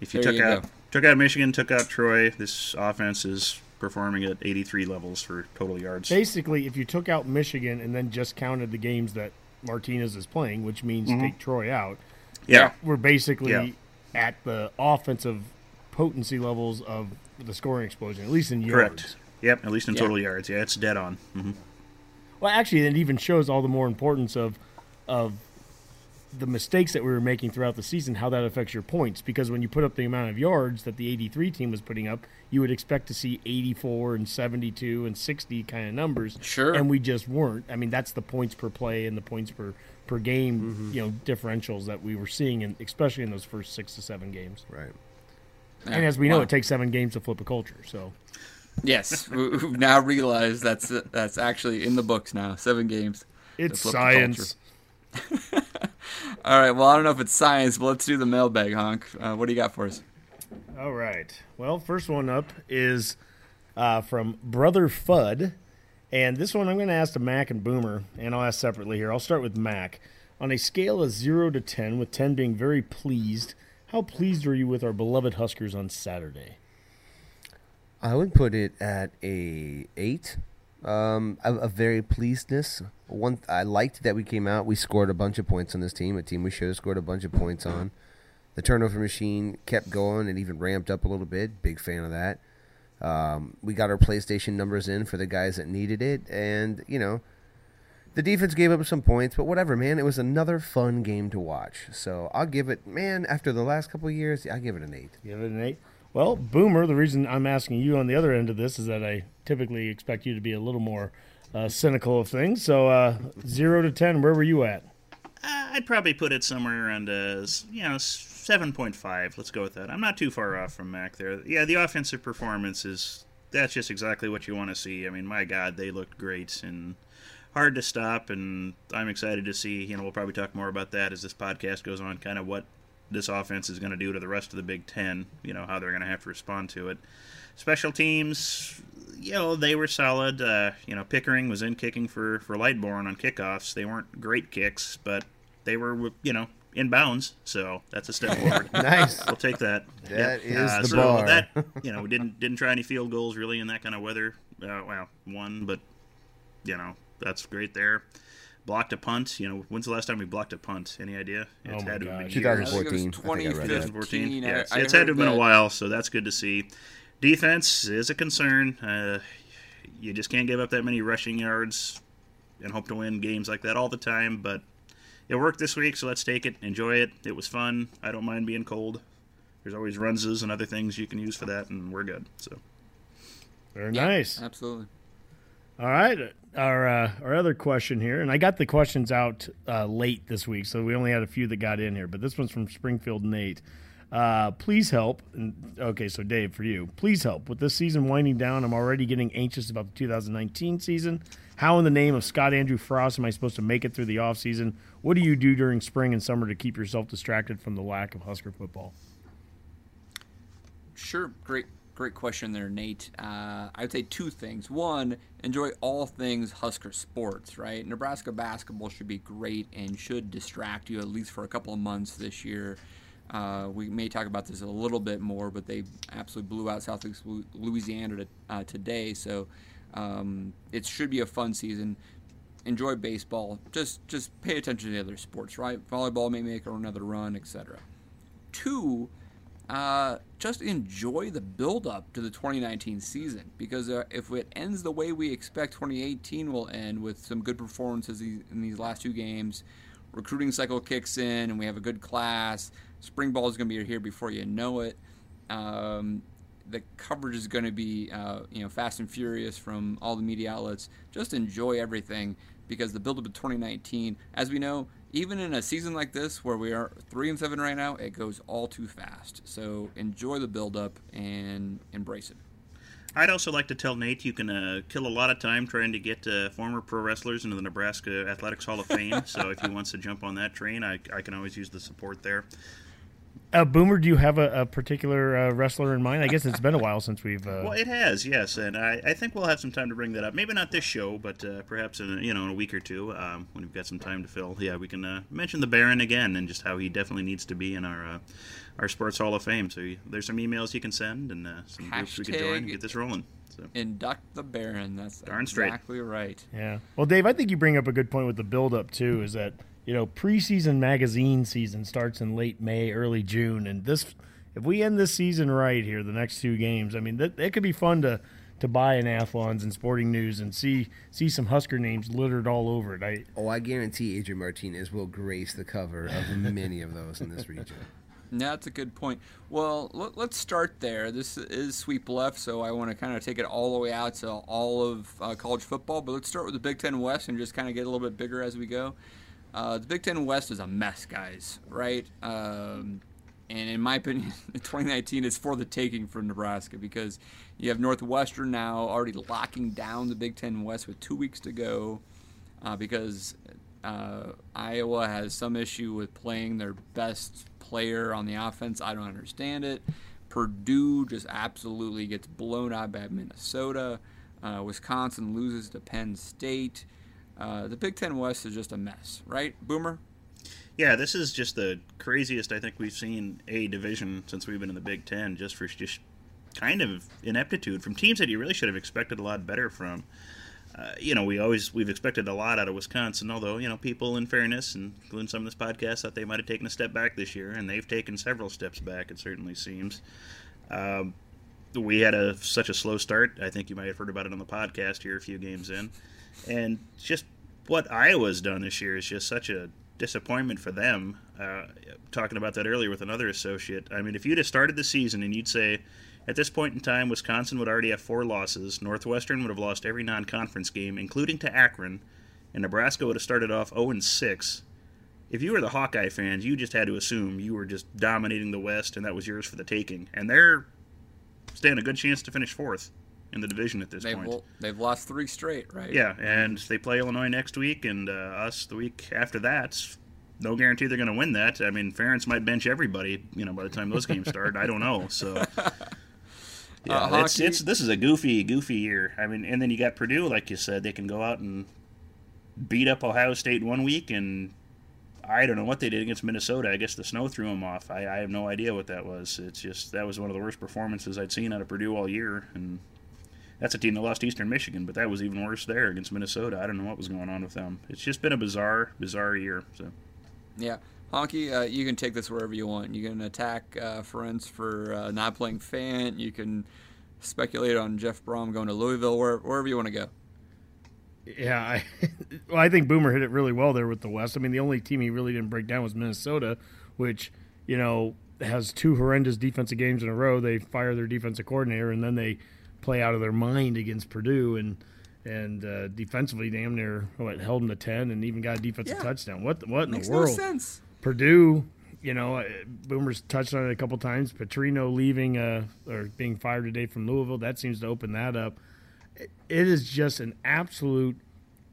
if you There took you out go. took out Michigan, took out Troy, this offense is performing at 83 levels for total yards. Basically, if you took out Michigan and then just counted the games that Martinez is playing, which means take Troy out, Yeah, we're basically Yeah. at the offensive potency levels of the scoring explosion, at least in yards. correct. Yep, at least in Yeah. total yards. Yeah, it's dead on. hmm Well, actually, it even shows all the more importance of of the mistakes that we were making throughout the season, how that affects your points. Because when you put up the amount of yards that the 83 team was putting up, you would expect to see 84 and 72 and 60 kind of numbers. Sure. And we just weren't. I mean, that's the points per play and the points per per game, mm-hmm. you know, differentials that we were seeing, in, especially in those first six to seven games. Right. And as we know, Wow. it takes seven games to flip a culture. So Yes, we- *laughs* we've now realized that's that's actually in the books now. Seven games. it's science. *laughs* All right. Well, I don't know if it's science, but let's do the mailbag, honk. Uh, what do you got for us? All right. Well, first one up is uh, from Brother Fudd. And this one I'm going to ask to Mac and Boomer, and I'll ask separately here. I'll start with Mac. On a scale of 0 to 10, with 10 being very pleased, how pleased were you with our beloved Huskers on Saturday? I would put it at a eight. Um, a, a very pleasedness. One, I liked that we came out. We scored a bunch of points on this team. A team we should have scored a bunch of points on. The turnover machine kept going and even ramped up a little bit. Big fan of that. Um, we got our PlayStation numbers in for the guys that needed it, and you know, the defense gave up some points, but whatever, man. It was another fun game to watch. So I'll give it, man. After the last couple years, I give it an eight. Give it an 8. Well, Boomer, the reason I'm asking you on the other end of this is that I typically expect you to be a little more uh, cynical of things. So, uh, 0 to 10, where were you at? Uh, I'd probably put it somewhere around uh, you know seven point five. Let's go with that. I'm not too far off from Mac there. Yeah, the offensive performance is that's just exactly what you want to see. I mean, my God, they looked great and hard to stop. And I'm excited to see. You know, we'll probably talk more about that as this podcast goes on. Kind of what this offense is going to do to the rest of the Big Ten. You know, how they're going to have to respond to it. Special teams, you know, they were solid. Uh, you know, Pickering was in kicking for for Lightbourn on kickoffs. They weren't great kicks, but they were, you know, in bounds. So that's a step *laughs* forward. Nice. We'll take that. That Yep. is Uh, the so bar. That *laughs* you know, we didn't didn't try any field goals really in that kind of weather. Uh, well, one, but you know, that's great there. Blocked a punt. You know, when's the last time we blocked a punt? Any idea? Oh It's my had to have been gosh. years. I think it was 2014. I think I read that. 2015. 2014. I- Yes, I it's had to have been a while, so that's good to see. Defense is a concern. Uh, you just can't give up that many rushing yards and hope to win games like that all the time. But it worked this week, so let's take it, enjoy it. It was fun. I don't mind being cold. There's always runses and other things you can use for that, and we're good. So Very Yeah, nice. Absolutely. All right, our uh, our other question here, and I got the questions out uh, late this week, so we only had a few that got in here. But this one's from Springfield Nate. Uh, please help. And, okay, so Dave, for you, please help with this season winding down. I'm already getting anxious about the 2019 season. How, in the name of Scott Andrew Frost, am I supposed to make it through the off season? What do you do during spring and summer to keep yourself distracted from the lack of Husker football? Sure, great, great question there, Nate. Uh, I would say two things. One, enjoy all things Husker sports. Right, Nebraska basketball should be great and should distract you at least for a couple of months this year. Uh, we may talk about this a little bit more, but they absolutely blew out Southeast Louisiana to, uh, today, so um, it should be a fun season. Enjoy baseball. Just just pay attention to the other sports. Right, volleyball may make another run, etc. Two, uh, just enjoy the build up to the 2019 season because uh, if it ends the way we expect 2018 will end with some good performances in these last two games, recruiting cycle kicks in and we have a good class, spring ball is going to be here before you know it. Um, the coverage is going to be uh, you know fast and furious from all the media outlets. Just enjoy everything because the build up to 2019, as we know, even in a season like this where we are three and seven right now, it goes all too fast. So enjoy the build up and embrace it. I'd also like to tell Nate you can uh, kill a lot of time trying to get uh, former pro wrestlers into the Nebraska Athletics Hall of Fame. *laughs* so if he wants to jump on that train, I, I can always use the support there. Uh, Boomer, do you have a, a particular uh, wrestler in mind? I guess it's been a while since we've. Uh... Well, it has, yes, and I, I think we'll have some time to bring that up. Maybe not this show, but uh, perhaps in a, you know in a week or two um, when we've got some time to fill. Yeah, we can uh, mention the Baron again and just how he definitely needs to be in our uh, our Sports Hall of Fame. So you, there's some emails you can send and uh, some groups we can join and get this rolling. So. Induct the Baron. That's Darn exactly straight. right. Yeah. Well, Dave, I think you bring up a good point with the build-up too. Is that you know preseason magazine season starts in late May, early June, and this if we end this season right here, the next two games, I mean that it could be fun to to buy an Athlons and Sporting News and see see some Husker names littered all over it. I oh, I guarantee Adrian Martinez will grace the cover of many of those in this region. *laughs* That's a good point. Well, let, us start there. This is sweep left, so I want to kind of take it all the way out to all of uh, college football. But let's start with the Big Ten West and just kind of get a little bit bigger as we go. Uh, the Big Ten West is a mess, guys. Right? Um, and in my opinion, *laughs* 2019 is for the taking for Nebraska because you have Northwestern now already locking down the Big Ten West with two weeks to go uh, because uh, Iowa has some issue with playing their best player on the offense. I don't understand it. Purdue just absolutely gets blown out by Minnesota. Uh, Wisconsin loses to Penn State. Uh, the Big Ten West is just a mess, right, Boomer? Yeah, this is just the craziest I think we've seen a division since we've been in the Big Ten, just for just kind of ineptitude from teams that you really should have expected a lot better from. Uh, you know, we always we've expected a lot out of Wisconsin. Although you know, people in fairness, and including some of this podcast, thought they might have taken a step back this year, and they've taken several steps back. It certainly seems. Um, we had a such a slow start. I think you might have heard about it on the podcast here a few games in, and just what Iowa's done this year is just such a disappointment for them. Uh, talking about that earlier with another associate. I mean, if you'd have started the season and you'd say at this point in time, Wisconsin would already have four losses. Northwestern would have lost every non-conference game, including to Akron, and Nebraska would have started off 0 6. If you were the Hawkeye fans, you just had to assume you were just dominating the West, and that was yours for the taking. And they're stand a good chance to finish fourth in the division at this they've, point. They've lost three straight, right? Yeah, and they play Illinois next week, and uh, us the week after that. No guarantee they're going to win that. I mean, Ferentz might bench everybody, you know, by the time those games start. I don't know. So *laughs* Yeah, uh, it's, it's this is a goofy, goofy year. I mean, and then you got Purdue, like you said, they can go out and beat up Ohio State one week, and I don't know what they did against Minnesota. I guess the snow threw them off. I, I have no idea what that was. It's just that was one of the worst performances I'd seen out of Purdue all year, and that's a team that lost Eastern Michigan, but that was even worse there against Minnesota. I don't know what was going on with them. It's just been a bizarre, bizarre year. So. Yeah. Honky, uh, you can take this wherever you want. You can attack uh, Ferentz for uh, not playing Fant. You can speculate on Jeff Brohm going to Louisville, where, wherever you want to go. Yeah, I, *laughs* well, I think Boomer hit it really well there with the West. I mean, the only team he really didn't break down was Minnesota, which you know has two horrendous defensive games in a row. They fire their defensive coordinator, and then they play out of their mind against Purdue, and and uh, defensively, damn near what held them to ten, and even got a defensive yeah. touchdown. What what in Makes the world? No sense. Purdue, you know, uh, Boomer's touched on it a couple times. Petrino leaving uh, or being fired today from Louisville, that seems to open that up. It is just an absolute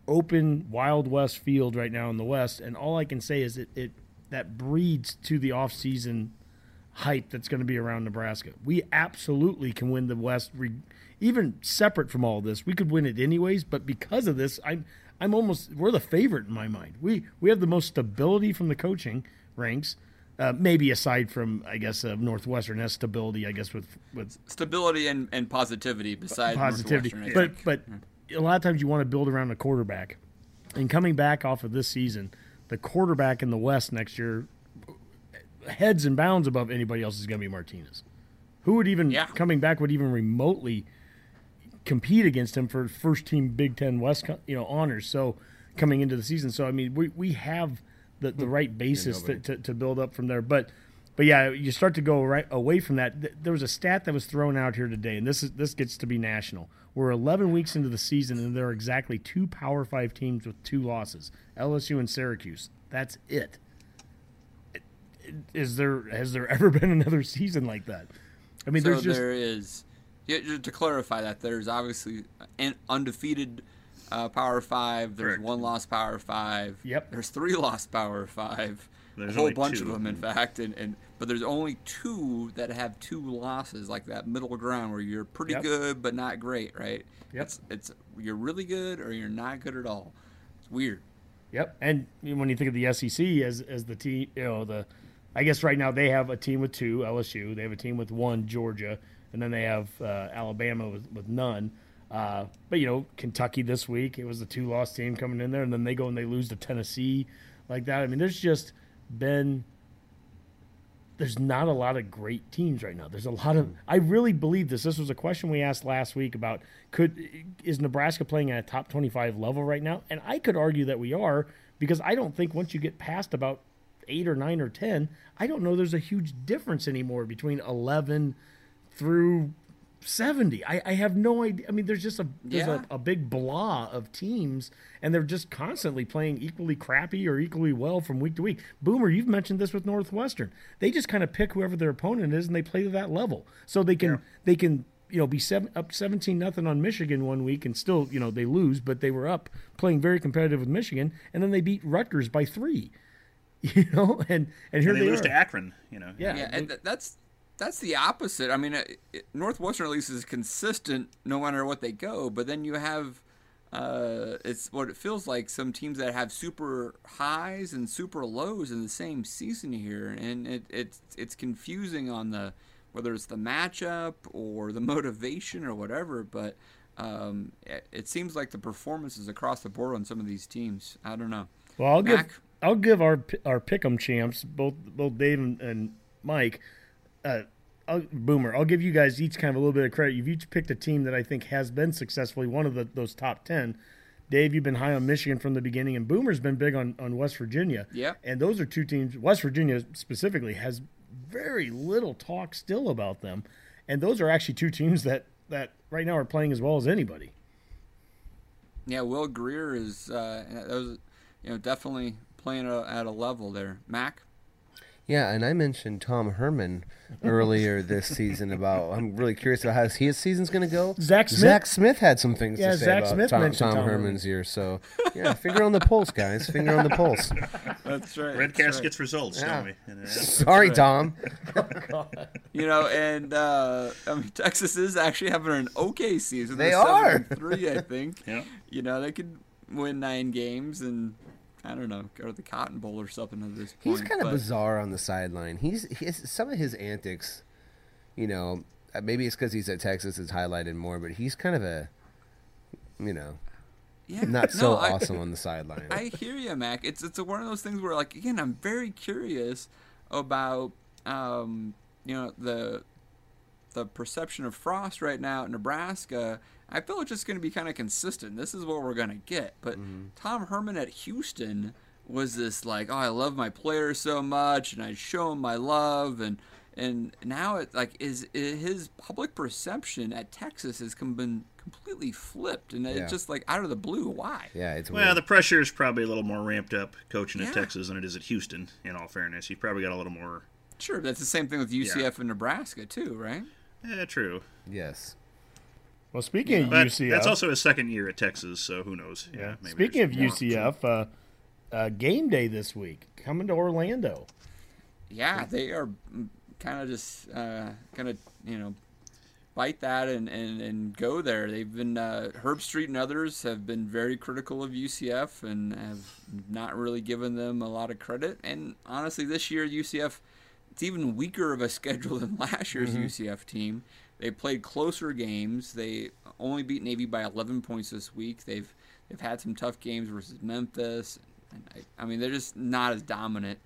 open Wild West field right now in the West, and all I can say is it, it that breeds to the offseason hype that's going to be around Nebraska. We absolutely can win the West, even separate from all this. We could win it anyways, but because of this, I'm I'm almost we're the favorite in my mind. We we have the most stability from the coaching ranks. Uh, maybe aside from I guess uh, Northwestern has stability. I guess with with stability and, and positivity besides positivity. But but a lot of times you want to build around a quarterback. And coming back off of this season, the quarterback in the West next year, heads and bounds above anybody else is going to be Martinez. Who would even yeah. coming back would even remotely compete against him for first team Big Ten West you know honors. So coming into the season, so I mean we we have the, the right hmm. basis to, to, to, build up from there. But but yeah, you start to go right away from that. There was a stat that was thrown out here today, and this is this gets to be national. We're 11 weeks into the season, and there are exactly two Power Five teams with two losses: LSU and Syracuse. That's it. Is there has there ever been another season like that? I mean, so there's just there is Yeah, just to clarify that, there's obviously an undefeated uh, Power Five. There's Correct. one lost Power Five. Yep. There's three lost Power Five. There's a whole bunch two. of them, in fact, and, and but there's only two that have two losses, like that middle ground where you're pretty Yep. good but not great, right? Yep. It's it's you're really good or you're not good at all. It's weird. Yep. And when you think of the SEC as as the team, you know the, I guess right now they have a team with two LSU. They have a team with one Georgia, and then they have uh, Alabama with, with none. Uh, but you know Kentucky this week, it was the two loss team coming in there, and then they go and they lose to Tennessee like that. I mean, there's just been there's not a lot of great teams right now. There's a lot of I really believe this. This was a question we asked last week about could is Nebraska playing at a top 25 level right now? And I could argue that we are because I don't think once you get past about 8 or 9 or 10, I don't know there's a huge difference anymore between 11 through 70. I, I have no idea. I mean, there's just a there's Yeah. a, a big blah of teams, and they're just constantly playing equally crappy or equally well from week to week. Boomer, you've mentioned this with Northwestern. They just kind of pick whoever their opponent is, and they play to that level, so they can they can you know be seven, up 17 nothing on Michigan one week and still you know they lose, but they were up playing very competitive with Michigan, and then they beat Rutgers by three. *laughs* You know, and and here And they they lose are. to Akron. You know. Yeah. Yeah, and th- that's that's the opposite. I mean, it, it- Northwestern at least is consistent no matter what they go. But then you have uh, it's what it feels like some teams that have super highs and super lows in the same season here, and it, it's it's confusing on the whether it's the matchup or the *laughs* motivation or whatever. But um, it, it seems like the performances across the board on some of these teams. I don't know. Well, I'll give I'll give our our pick'em champs both both Dave and, and Mike, uh, I'll, Boomer. I'll give you guys each kind of a little bit of credit. You've each picked a team that I think has been successfully one of the, those top ten. Dave, you've been high on Michigan from the beginning, and Boomer's been big on, on West Virginia. Yeah. and those are two teams. West Virginia specifically has very little talk still about them, and those are actually two teams that that right now are playing as well as anybody. Yeah, Will Grier is uh, that was, you know definitely playing a, at a level there. Mac. Yeah, and I mentioned Tom Herman *laughs* earlier this season about. I'm really curious about how his season's going to go. Zach Smith- Zach Smith had some things Yeah, to say Zach about Smith Tom, mentioned Tom Tom Herman's year. So yeah, finger on the pulse, guys. Finger on the pulse. *laughs* That's right. Redcast gets results, Yeah. don't we? And, Sorry, Tom. *laughs* You know, and uh, I mean Texas is actually having an okay season. They They're seven are. three, I think. Yeah. You know, they could win nine games and I don't know, go to the Cotton Bowl or something at this point. He's kind of but- bizarre on the sideline. He's his, some of his antics, you know, uh, maybe it's because he's at Texas is highlighted more, but he's kind of a, you know, Yeah, not so I- awesome on the *laughs* sideline. I hear you, Mac. It's it's one of those things where, like, again, I'm very curious about, um, you know, the the perception of Frost right now at Nebraska. I feel it's just going to be kind of consistent. This is what we're going to get. But mm-hmm. Tom Herman at Houston was this like, oh, I love my players so much, and I show them my love, and and now it like is, is his public perception at Texas has come been completely flipped, and Yeah. it's just like out of the blue. Why? yeah, it's Well, weird. the pressure is probably a little more ramped up coaching at Texas than it is at Houston. In all fairness, you probably got a little more. Sure, that's the same thing with UCF and Nebraska too, right? Yeah, true. yes. Well, speaking of But UCF, that's also his second year at Texas, so who knows? Yeah. maybe Speaking of. UCF, uh, uh, game day this week coming to Orlando. Yeah, they are kind of just uh, kind of you know bite that and, and, and go there. They've been uh, Herbstreit and others have been very critical of UCF and have not really given them a lot of credit. And honestly, this year UCF it's even weaker of a *laughs* schedule than last year's UCF team. They played closer games. They only beat Navy by 11 points this week. They've they've had some tough games versus Memphis. I, I mean, they're just not as dominant,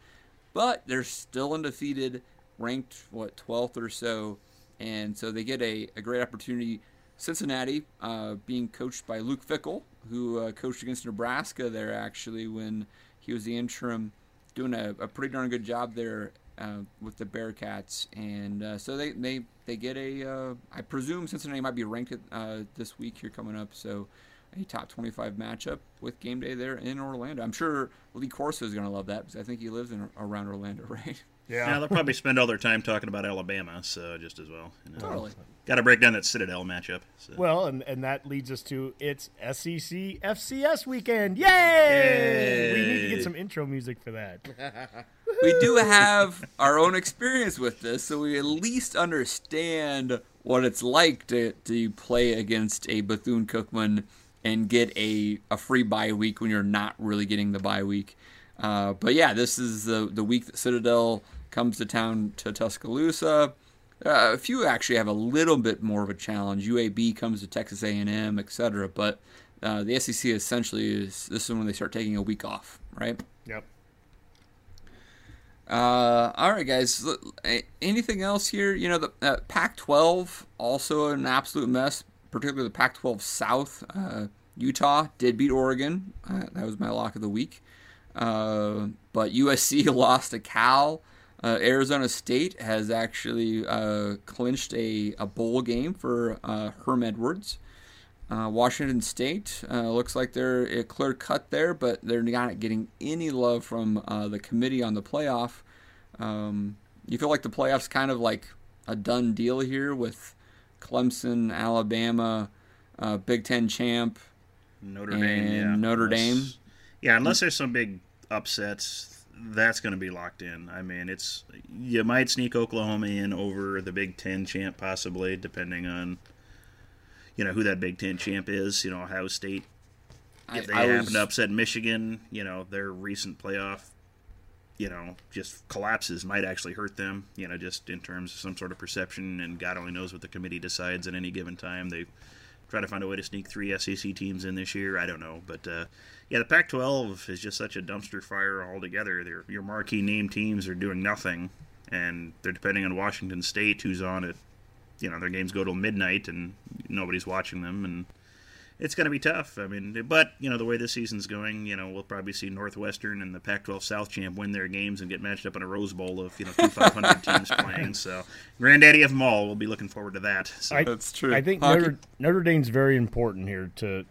but they're still undefeated, ranked what 12th or so, and so they get a, a great opportunity. Cincinnati, uh, being coached by Luke Fickell, who uh, coached against Nebraska there actually when he was the interim, doing a, a pretty darn good job there uh, with the Bearcats, and uh, so they, they they get a. Uh, I presume Cincinnati might be ranked uh, this week here coming up, so a top 25 matchup with game day there in Orlando. I'm sure Lee Corso is going to love that because I think he lives in around Orlando, *laughs* right? Yeah, Yeah. they'll probably spend all their time talking about Alabama, so just as well. You know. Totally. Got to break down that Citadel matchup. So. Well, and, and that leads us to it's SEC FCS weekend. Yay! We need to get some intro music for that. *laughs* we do have our own experience with this, so we at least understand what it's like to, to play against a Bethune Cookman and get a, a free bye week when you're not really getting the bye week. Uh, but yeah, this is the the week that Citadel comes to town to Tuscaloosa. Uh, a few actually have a little bit more of a challenge. UAB comes to Texas A&M, etc. But uh, the SEC essentially is this is when they start taking a week off, right? Yep. Uh, all right, guys. Anything else here? You know, the uh, Pac-12 also an absolute mess, particularly the Pac-12 South. Uh, Utah did beat Oregon. Uh, that was my lock of the week. Uh, but USC *laughs* lost to Cal. Uh, Arizona State has actually uh, clinched a, a bowl game for uh, Herm Edwards. Uh, Washington State uh, looks like they're a clear cut there, but they're not getting any love from uh, the committee on the playoff. Um, you feel like the playoffs kind of like a done deal here with Clemson, Alabama, uh, Big Ten champ, Notre Dame, yeah. Notre Unless- Dame. Yeah, unless there's some big upsets, that's going to be locked in. I mean, it's you might sneak Oklahoma in over the Big Ten champ, possibly, depending on you know who that Big Ten champ is. You know, Ohio State. If they I happen was, to upset Michigan, you know, their recent playoff, you know, just collapses might actually hurt them. You know, just in terms of some sort of perception, and God only knows what the committee decides at any given time. They try to find a way to sneak three SEC teams in this year. I don't know, but uh, yeah, the Pac-12 is just such a dumpster fire altogether. Their your marquee name teams are doing nothing, and they're depending on Washington State, who's on it. You know, their games go till midnight, and nobody's watching them, and it's going to be tough. I mean, but you know the way this season's going, you know we'll probably see Northwestern and the Pac-12 South champ win their games and get matched up in a Rose Bowl of you know two 500 *laughs* teams playing. So, granddaddy of them all, we'll be looking forward to that. So, I, That's true. I think Hockey- Notre, Notre Dame's very important here to,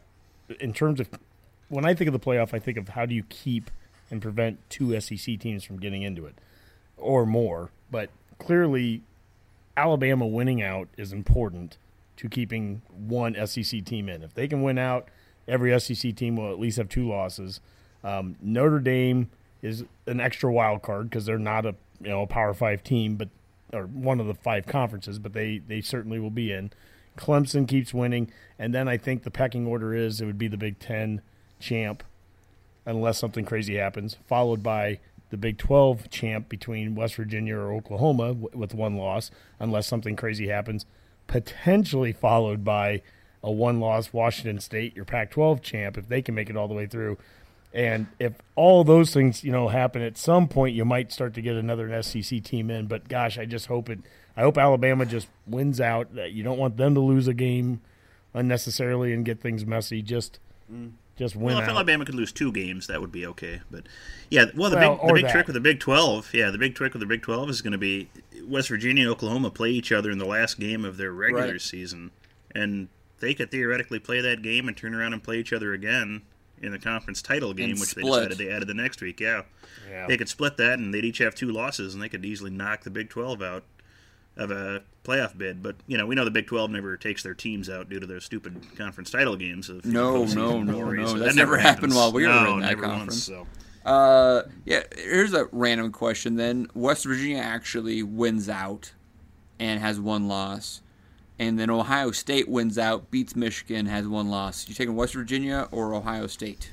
in terms of, when I think of the playoff, I think of how do you keep and prevent two SEC teams from getting into it, or more. But clearly, Alabama winning out is important to keeping one SEC team in. If they can win out, every SEC team will at least have two losses. Um, Notre Dame is an extra wild card because they're not a you know a Power Five team, but or one of the five conferences, but they they certainly will be in. Clemson keeps winning, and then I think the pecking order is it would be the Big Ten champ, unless something crazy happens, followed by the Big 12 champ between West Virginia or Oklahoma with one loss, unless something crazy happens, potentially followed by a one loss Washington State, your Pac 12 champ, if they can make it all the way through. And if all those things, you know, happen at some point, you might start to get another SEC team in. But gosh, I just hope it. I hope Alabama just wins out. That you don't want them to lose a game unnecessarily and get things messy. Just, mm. Just win well, if out. Alabama could lose two games, that would be okay. But yeah, well, the Well, big the big that. trick with the Big Twelve, yeah, the big trick with the Big Twelve is going to be West Virginia and Oklahoma play each other in the last game of their regular Right. season, and they could theoretically play that game and turn around and play each other again in the conference title game, And which they decided they added the next week. Yeah. Yeah. they could split that, and they'd each have two losses, and they could easily knock the Big Twelve out of a playoff bid. But you know, we know the Big Twelve never takes their teams out due to their stupid conference title games. Of No, postseason no, no, glory, no. so that never happened happens. while we were in that conference. Once, so. Uh, yeah. Here's a random question. Then West Virginia actually wins out and has one loss, and then Ohio State wins out, beats Michigan, has one loss. You taking West Virginia or Ohio State?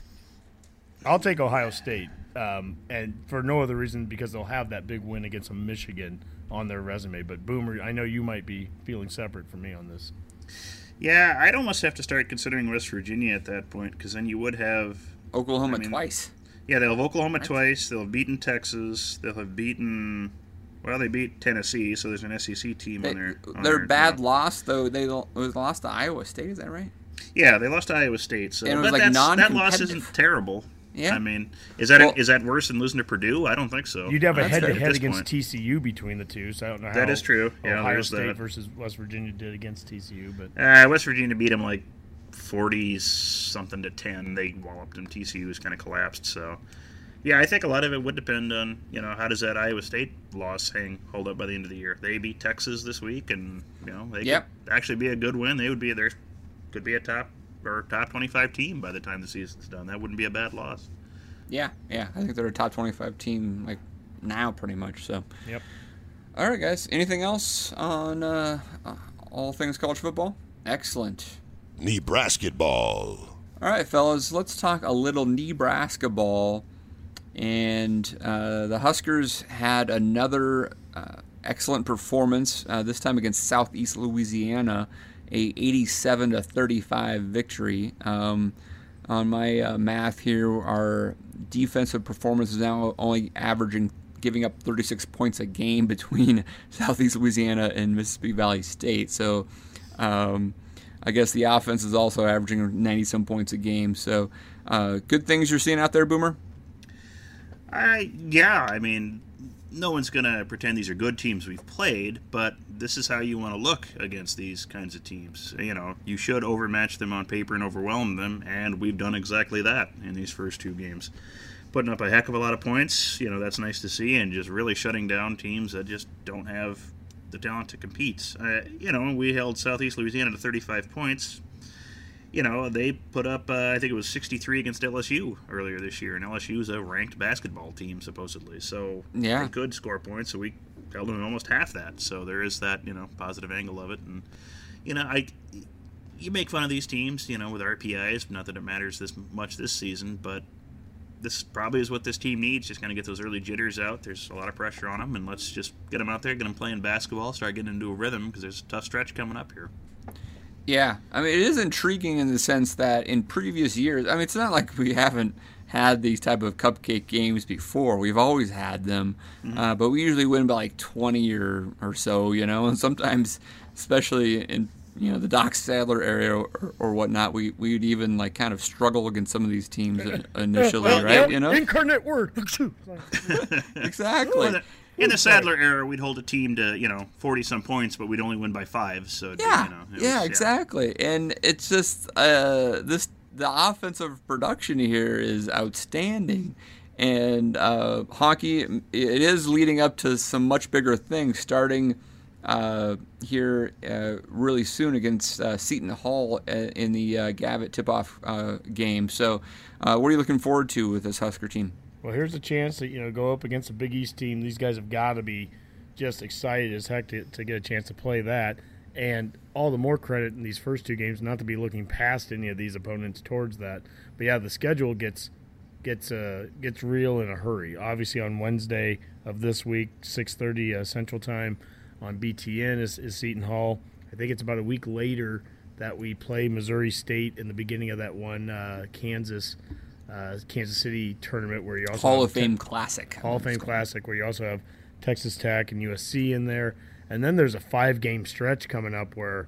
I'll take Ohio State, um, and for no other reason because they'll have that big win against Michigan on their resume. But Boomer, I know you might be feeling separate from me on this. Yeah, I'd almost have to start considering West Virginia at that point because then you would have. Oklahoma I mean, twice. Yeah, they'll have Oklahoma twice. They'll have beaten Texas. They'll have beaten. Well, they beat Tennessee, so there's an SEC team They, on their. on their their- bad loss though. They lo- it was lost to Iowa State. Is that right? Yeah, they lost to Iowa State. So, And it was, but like, that's, that loss isn't terrible. Yeah. I mean, is that Well- is that worse than losing to Purdue? I don't think so. You'd have a That's fair. head-to-head against point. TCU between the two, so I don't know how That is true. Yeah, Ohio State that. versus West Virginia did against TCU, but Uh, West Virginia beat them like forty something to ten. They walloped them. TCU was kind of collapsed. So, Yeah, I think a lot of it would depend on you know how does that Iowa State loss hang hold up by the end of the year. They beat Texas this week, and you know they Yep. could actually be a good win. They would be there, could be a top or top twenty five team by the time the season's done. That wouldn't be a bad loss. Yeah, yeah. I think they're a top 25 team like now, pretty much. So, Yep. all right, guys. Anything else on uh, uh, all things college football? Excellent. Nebraska ball. All right, fellas. Let's talk a little Nebraska ball. And uh, the Huskers had another uh, excellent performance. Uh, this time against Southeast Louisiana, a 87 to 35 victory. Um, on my uh, math here, our defensive performance is now only averaging giving up 36 points a game between *laughs* Southeast Louisiana and Mississippi Valley State. So. Um, I guess the offense is also averaging 90 some points a game. So, uh, good things you're seeing out there, Boomer. I yeah, I mean, no one's gonna pretend these are good teams we've played, but this is how you want to look against these kinds of teams. You know, you should overmatch them on paper and overwhelm them, and we've done exactly that in these first two games. Putting up a heck of a lot of points, you know, that's nice to see, and just really shutting down teams that just don't have the talent to compete. Uh, you know, we held Southeast Louisiana to 35 points you know, they put up, uh, I think it was 63 against LSU earlier this year, and LSU is a ranked basketball team, supposedly. So Yeah. they could score points, so we held them almost half that. So there is that, you know, positive angle of it. And, you know, I. You make fun of these teams, you know, with RPIs. Not that it matters this much this season, but this probably is what this team needs. Just kind of get those early jitters out. There's a lot of pressure on them, and let's just get them out there, get them playing basketball, start getting into a rhythm because there's a tough stretch coming up here. Yeah, I mean, it is intriguing in the sense that in previous years, I mean, it's not like we haven't had these type of cupcake games before. We've always had them, uh, but we usually win by like 20 or, or so, you know, and sometimes, especially in you know the Doc Sadler area or, or whatnot, we we'd even like kind of struggle against some of these teams *laughs* initially, Well, right? yeah, You know, Incarnate word. *laughs* *laughs* exactly. In the, Sadler era, we'd hold a team to you know forty some points, but we'd only win by five. So it'd be, Yeah, you know, yeah, exactly. And it's just uh, this the offensive production here is outstanding. And uh, Honky, it is leading up to some much bigger things starting uh, here uh, really soon against uh, Seton Hall uh, in the uh, Gavitt tip-off uh, game. So, uh, what are you looking forward to with this Husker team? Well, here's a chance to you know go up against a Big East team. These guys have got to be just excited as heck to, to get a chance to play that, and all the more credit in these first two games not to be looking past any of these opponents towards that. But yeah, the schedule gets gets uh, gets real in a hurry. Obviously, on Wednesday of this week, 6:30 uh, Central Time on BTN is, is Seton Hall. I think it's about a week later that we play Missouri State in the beginning of that one uh, Kansas uh, Kansas City tournament where you also Hall have of Fame Classic. Hall of Fame Classic where you also have Texas Tech and USC in there, and then there's a five game stretch coming up where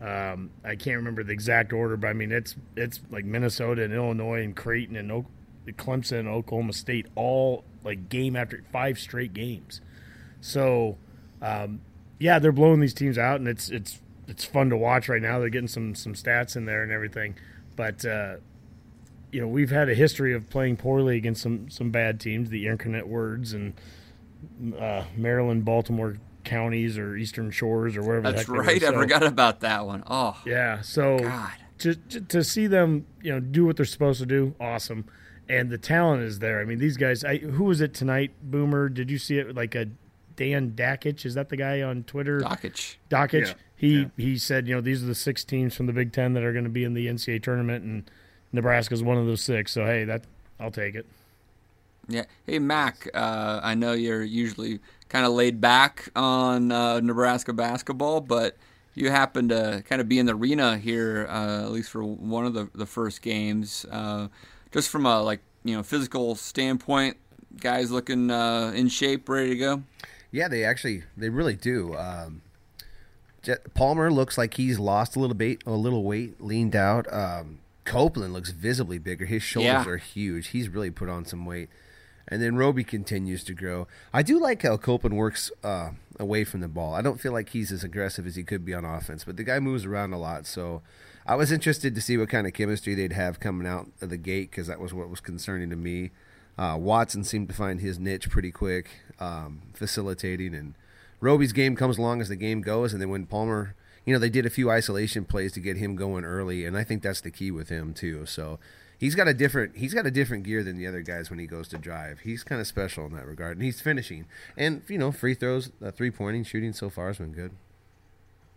um, I can't remember the exact order, but I mean it's it's like Minnesota and Illinois and Creighton and o- Clemson and Oklahoma State all like game after five straight games. So um, yeah, they're blowing these teams out, and it's it's it's fun to watch right now. They're getting some some stats in there and everything, but. Uh, you know, we've had a history of playing poorly against some some bad teams, the Incarnate Words and uh, Maryland, Baltimore counties or Eastern Shores or wherever. That's heck they were. right. I forgot about that one. Oh, Yeah, so God. to, to to see them, you know, do what they're supposed to do, awesome. And the talent is there. I mean, these guys. I, who was it tonight? Boomer, did you see it? Like a Dan Dakich, is that the guy on Twitter? Dockage. Dockich. Yeah, He yeah. he said, you know, these are the six teams from the Big Ten that are going to be in the NCAA tournament, and Nebraska's one of those six. So hey, that I'll take it. Yeah. Hey, Mac, uh, I know you're usually kind of laid back on uh, Nebraska basketball, but you happen to kind of be in the arena here, uh, at least for one of the, the first games. Uh, just from a like you know physical standpoint, guys looking uh, in shape, ready to go. Yeah, they actually they really do. Um, Palmer looks like he's lost a little bit, a little weight, leaned out. Um, Copeland looks visibly bigger. His shoulders Yeah. are huge. He's really put on some weight. And then Roby continues to grow. I do like how Copeland works uh, away from the ball. I don't feel like he's as aggressive as he could be on offense, but the guy moves around a lot. So I was interested to see what kind of chemistry they'd have coming out of the gate because that was what was concerning to me. Uh, Watson seemed to find his niche pretty quick, um, facilitating, and Roby's game comes along as the game goes, and then when Palmer, you know, they did a few isolation plays to get him going early, and I think that's the key with him too. So he's got a different he's got a different gear than the other guys when he goes to drive. He's kind of special in that regard, and he's finishing, and you know, free throws, uh, three pointing, shooting so far has been good.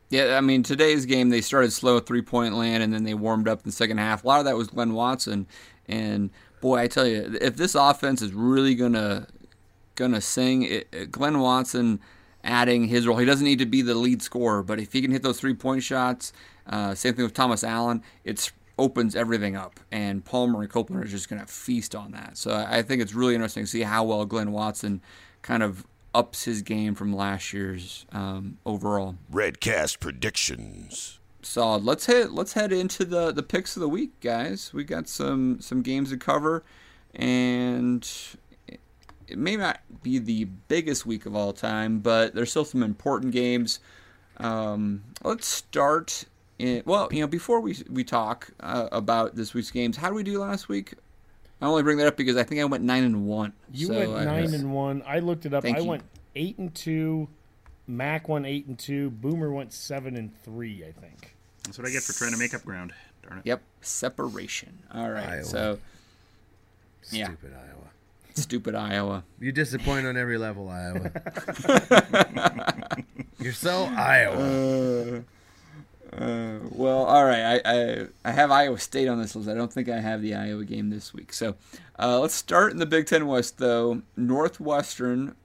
Yeah, I mean today's game they started slow three point land and then they warmed up in the second half. A lot of that was Glynn Watson, and boy, I tell you, if this offense is really gonna gonna sing, it, Glynn Watson adding his role. He doesn't need to be the lead scorer, but if he can hit those three point shots, uh, same thing with Thomas Allen, it opens everything up. And Palmer and Copeland are just going to feast on that. So I think it's really interesting to see how well Glynn Watson kind of ups his game from last year's um, overall. Redcast predictions. Solid. Let's hit. Let's head into the the picks of the week, guys. We got some some games to cover, and it may not be the biggest week of all time, but there's still some important games. Um, let's start. In, well, you know, before we we talk uh, about this week's games, how did we do last week? I only bring that up because I think I went nine and one. You so went I nine and one. I looked it up. Thank I you. went eight and two. Mac went eight and two. Boomer went seven and three. I think. That's what I get for trying to make up ground. Darn it. Yep, separation. All right, Iowa. so Yeah. Stupid Iowa. Stupid Iowa. You disappoint on every level, Iowa. *laughs* You're so Iowa. Uh, well, all right. I, I I have Iowa State on this list. I don't think I have the Iowa game this week. So uh, let's start in the Big Ten West, though. Northwestern,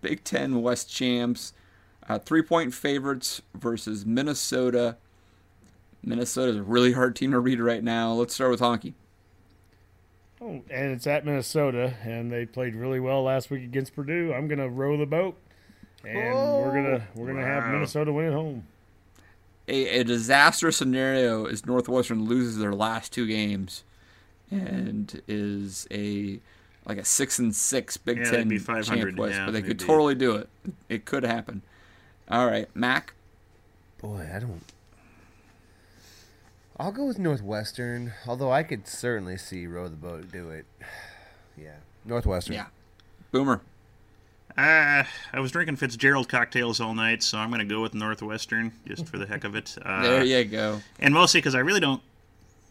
Big Ten West champs, uh, three point favorites versus Minnesota. Minnesota's a really hard team to read right now. Let's start with Honky. Oh, and it's at Minnesota, and they played really well last week against Purdue. I'm gonna row the boat, and we're gonna oh, we're gonna have Minnesota win at home. a, a disaster scenario is Northwestern loses their last two games and is a like a six and six Big Yeah, Ten they'd be champ 500, West, yeah, but they they'd could totally do it. It could happen. All right, Mac. Boy, I don't. I'll go with Northwestern, although I could certainly see row the boat do it. *sighs* Yeah, Northwestern. Yeah, Boomer. Uh, I was drinking Fitzgerald cocktails all night, so I'm going to go with Northwestern just for the heck of it. *laughs* Uh, There you go. And mostly because I really don't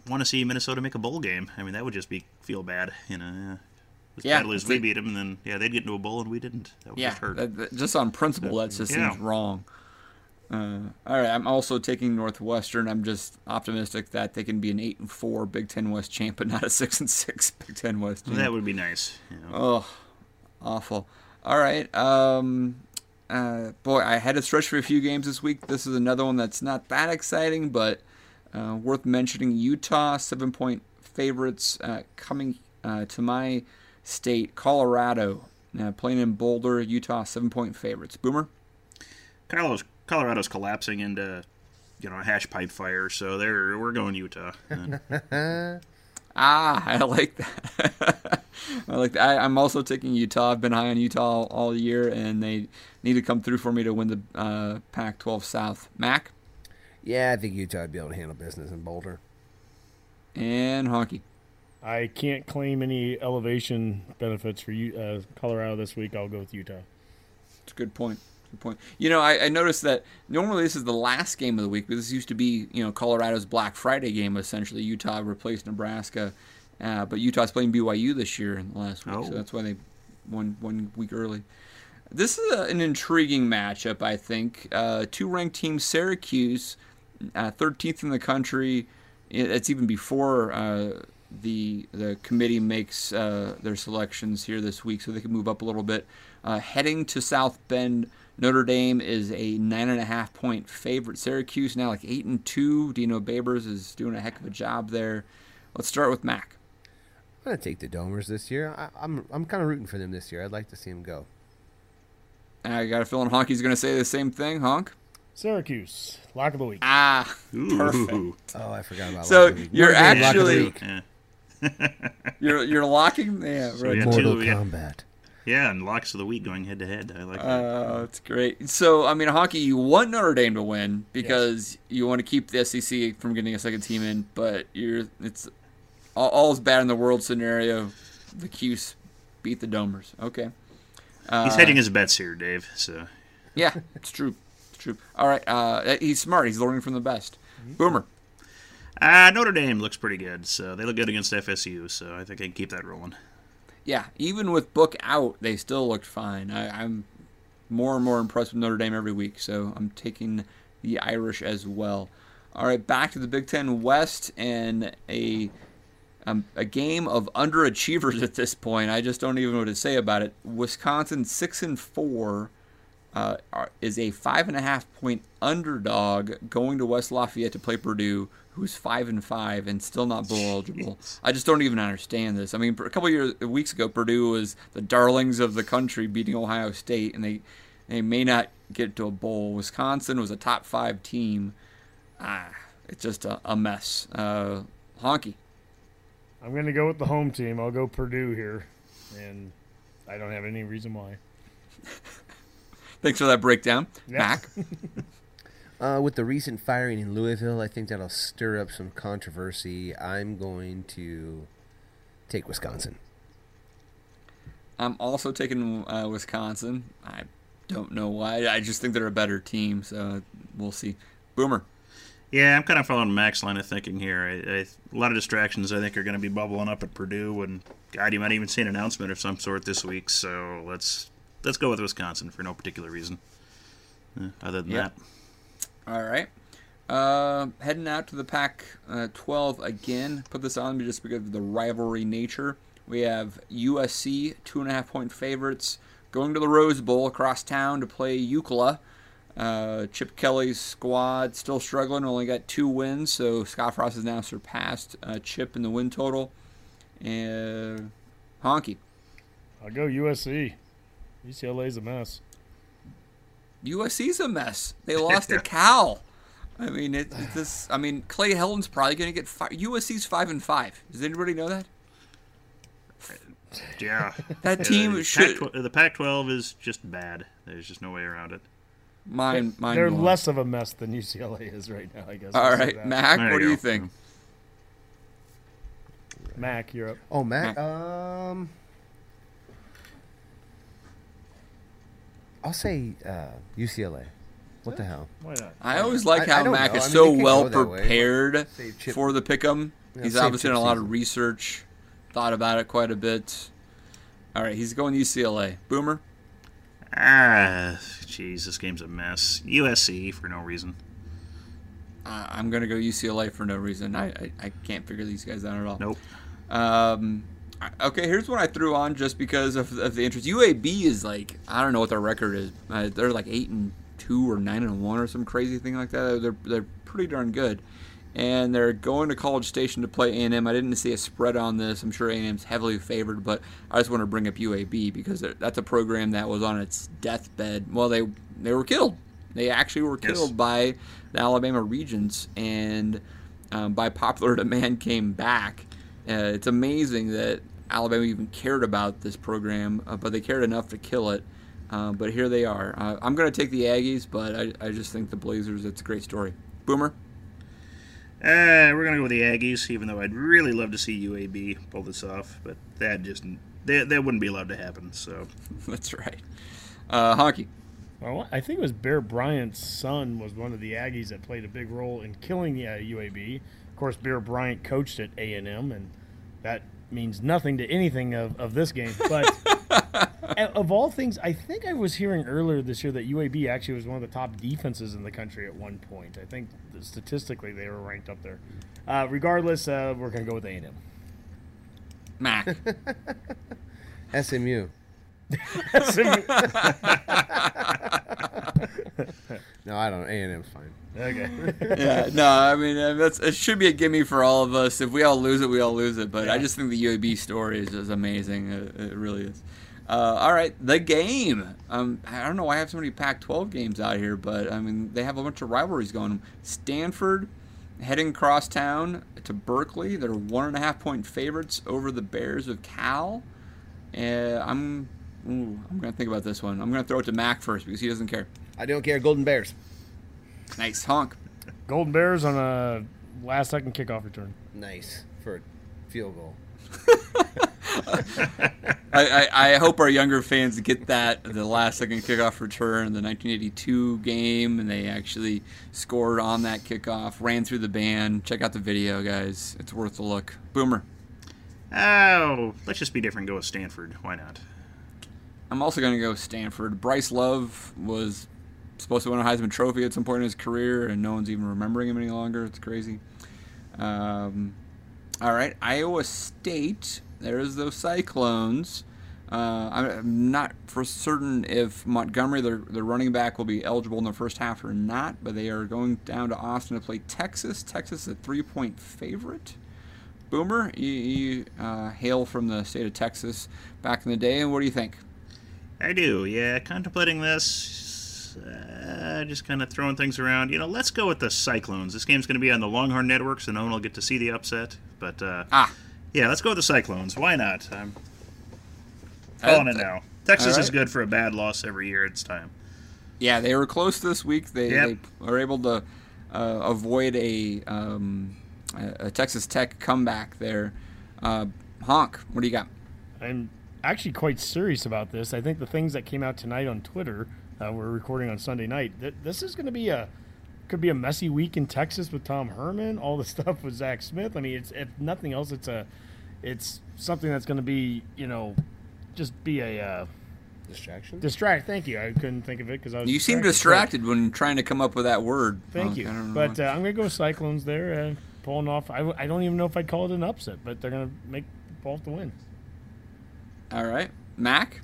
want to see Minnesota make a bowl game. I mean, that would just be feel bad, you know. Yeah. As Yeah, bad as we beat them, and then yeah, they'd get into a bowl and we didn't. That would Yeah, just hurt. that- that- just on principle, that just Yeah. seems wrong. Uh, all right, I'm also taking Northwestern. I'm just optimistic that they can be an eight and four Big Ten West champ, but not a *laughs* six and six Big Ten West champ. that would be nice. You know. Oh, awful. All right. Um, uh, boy, I had to stretch for a few games this week. This is another one that's not that exciting, but uh, worth mentioning. Utah, seven point favorites uh, coming uh, to my state, Colorado. Uh, playing in Boulder, Utah, seven point favorites. Boomer? Colorado's, Colorado's collapsing into you know a hash pipe fire, so they're we're going Utah. *laughs* Ah, I like that. *laughs* I like that. I, I'm also taking Utah. I've been high on Utah all, all year, and they need to come through for me to win the uh, Pac-12 South. Mac Yeah, I think Utah would be able to handle business in Boulder. and Honky. I can't claim any elevation benefits for you, uh, Colorado this week. I'll go with Utah. It's a good point. Good point. You know, I, I noticed that normally this is the last game of the week, but this used to be, you know, Colorado's Black Friday game. Essentially, Utah replaced Nebraska, uh, but Utah's playing BYU this year in the last week, Oh. so that's why they won one week early. This is a, an intriguing matchup, I think. Uh, two ranked teams, Syracuse, uh, 13th in the country. It- It's even before uh, the the committee makes uh, their selections here this week, so they can move up a little bit. Uh, heading to South Bend, Notre Dame is a nine and a half point favorite. Syracuse now like eight and two. Dino Babers is doing a heck of a job there. Let's start with Mac. I'm gonna take the Domers this year. I, I'm I'm kind of rooting for them this year. I'd like to see them go. I got a feeling Honky's going to say the same thing. Honk. Syracuse, lock of the week. Ah, Ooh. perfect. Oh, I forgot about. So Lock of the Week. you're Notre Lock of the actually- Week. Yeah. *laughs* You're you're locking. Yeah, right. yeah, Mortal two, yeah. Kombat. Yeah, and locks of the week going head to head. I like that. Uh, that's great. So, I mean, Honky, you want Notre Dame to win because you want to keep the SEC from getting a second team in, but you're it's all, all's bad in the world scenario. The Cuse beat the Domers. Okay. He's hedging his bets here, Dave. So Yeah, it's true. It's true. All right. Uh, he's smart. He's learning from the best. Boomer. uh, Notre Dame looks pretty good. So they look good against FSU. So I think I can keep that rolling. Yeah, even with Book out, they still looked fine. I, I'm more and more impressed with Notre Dame every week, so I'm taking the Irish as well. All right, back to the Big Ten West and a um, a game of underachievers *laughs* at this point. I just don't even know what to say about it. Wisconsin six and four uh, is a five and a half point underdog going to West Lafayette to play Purdue, who's five and five and still not bowl eligible. *laughs* I just don't even understand this. I mean, a couple years weeks ago, Purdue was the darlings of the country, beating Ohio State, and they they may not get to a bowl. Wisconsin was a top five team. Ah, it's just a, a mess. Uh, honky. I'm going to go with the home team. I'll go Purdue here, and I don't have any reason why. *laughs* Thanks for that breakdown, Yeah. Mac. *laughs* Uh, with the recent firing in Louisville, I think that'll stir up some controversy. I'm going to take Wisconsin. I'm also taking uh, Wisconsin. I don't know why. I just think they're a better team, so we'll see. Boomer. Yeah, I'm kind of following Mac's line of thinking here. I, I, a lot of distractions, I think, are going to be bubbling up at Purdue, and God, you might even see an announcement of some sort this week. So let's let's go with Wisconsin for no particular reason. Uh, other than Yep. that, All right. Uh, heading out to the Pac uh, 12 again. Put this on just because of the rivalry nature. We have USC, two and a half point favorites, going to the Rose Bowl across town to play UCLA. Uh, Chip Kelly's squad still struggling, only got two wins, so Scott Frost has now surpassed uh, Chip in the win total. And Honky. I'll go USC. UCLA's a mess. USC's a mess. They *laughs* lost to Cal. I mean, it, it- this. I mean, Clay Helton's probably going to get fired. USC's five and five. Does anybody know that? yeah, That Yeah, team the should Pac- the Pac-12 is just bad. There's just no way around it. Mine, mind. They're blown. less of a mess than UCLA is right now, I guess. All I'll right. Mac. There what you do you think? Mac, you're up. Oh, Matt. Um, I'll say uh, UCLA. What the hell? Why not? I always like I- I how don't Mac know. is I mean, so it could well go that way. prepared Save Chip- for the pick'em. Yeah, He's save obviously Chip done a lot of season. research, thought about it quite a bit. All right, he's going UCLA. Boomer. Ah, jeez, this game's a mess. USC for no reason. Uh, I'm going to go UCLA for no reason. I, I I can't figure these guys out at all. Nope. Um, okay, here's what I threw on just because of, of the interest. UAB is like I don't know what their record is. Uh, they're like eight and two or nine and one or some crazy thing like that. They're they're pretty darn good, and they're going to College Station to play A&M. I didn't see a spread on this. I'm sure A&M's heavily favored, but I just want to bring up UAB because that's a program that was on its deathbed. Well, they they were killed. They actually were Yes. killed by the Alabama Regents, and um, by popular *laughs* demand came back. Uh, it's amazing that Alabama even cared about this program, uh, but they cared enough to kill it. Uh, but here they are. Uh, I'm going to take the Aggies, but I, I just think the Blazers. It's a great story. Boomer. Uh, we're gonna go with the Aggies, even though I'd really love to see UAB pull this off, but that just that, that wouldn't be allowed to happen. So *laughs* That's right. Uh, Honky. Well, I think it was Bear Bryant's son was one of the Aggies that played a big role in killing the uh, UAB. Of course, Bear Bryant coached at A and M, and that means nothing to anything of, of this game. But *laughs* of all things, I think I was hearing earlier this year that UAB actually was one of the top defenses in the country at one point. I think statistically they were ranked up there. Uh, regardless, uh, we're going to go with A and M. Mac. *laughs* SMU. *laughs* No, I don't. A and M's fine. okay. yeah, no, I mean uh, that's it should be a gimme for all of us. If we all lose it, we all lose it. But I just think the UAB story is, is amazing. It, it really is. Uh, all right, the game. Um, I don't know why I have so many Pac-12 games out here, but I mean they have a bunch of rivalries going. Stanford heading across town to Berkeley. They're one and a half point favorites over the Bears of Cal. Uh, I'm. Ooh, I'm gonna think about this one. I'm gonna throw it to Mac first because he doesn't care. I don't care. Golden Bears. Nice honk. Golden Bears on a last second kickoff return. Nice for a field goal. *laughs* I, I, I, hope our younger fans get that the last second kickoff return in the 1982 game, and they actually scored on that kickoff, ran through the band. Check out the video, guys. It's worth a look. Boomer. Oh, let's just be different. Go with Stanford. Why not? I'm also going to go Stanford. Bryce Love was supposed to win a Heisman Trophy at some point in his career, and no one's even remembering him any longer. It's crazy. Um, all right, Iowa State. There's those Cyclones. Uh, I'm not for certain if Montgomery, their, their running back, will be eligible in the first half or not, but they are going down to Austin to play Texas. Texas, a three point favorite. Boomer, you, you uh, hail from the state of Texas back in the day, and what do you think? I do, yeah. Contemplating this, uh, just kind of throwing things around. You know, let's go with the Cyclones. This game's going to be on the Longhorn Network, so no one will get to see the upset. But uh, ah, yeah, let's go with the Cyclones. Why not? I'm calling it now. Texas right. is good for a bad loss every year. It's time. Yeah, they were close this week. They, yep. they were able to uh, avoid a um, a Texas Tech comeback there. Uh, Honk, what do you got? I'm actually quite serious about this. I think the things that came out tonight on Twitter, uh, we're recording on Sunday night. Th- this is going to be a could be a messy week in Texas with Tom Herman. All the *laughs* stuff with Zach Smith. I mean, it's if nothing else, it's a it's something that's going to be you know just be a. Uh, Distraction. Distract. Thank you. I couldn't think of it because I was. You seem distracted when trying to come up with that word. Thank you. But uh, I'm going to go Cyclones there. Uh, pulling off. I, I don't even know if I'd call it an upset, but they're going to make pull off the win. All right, Mac.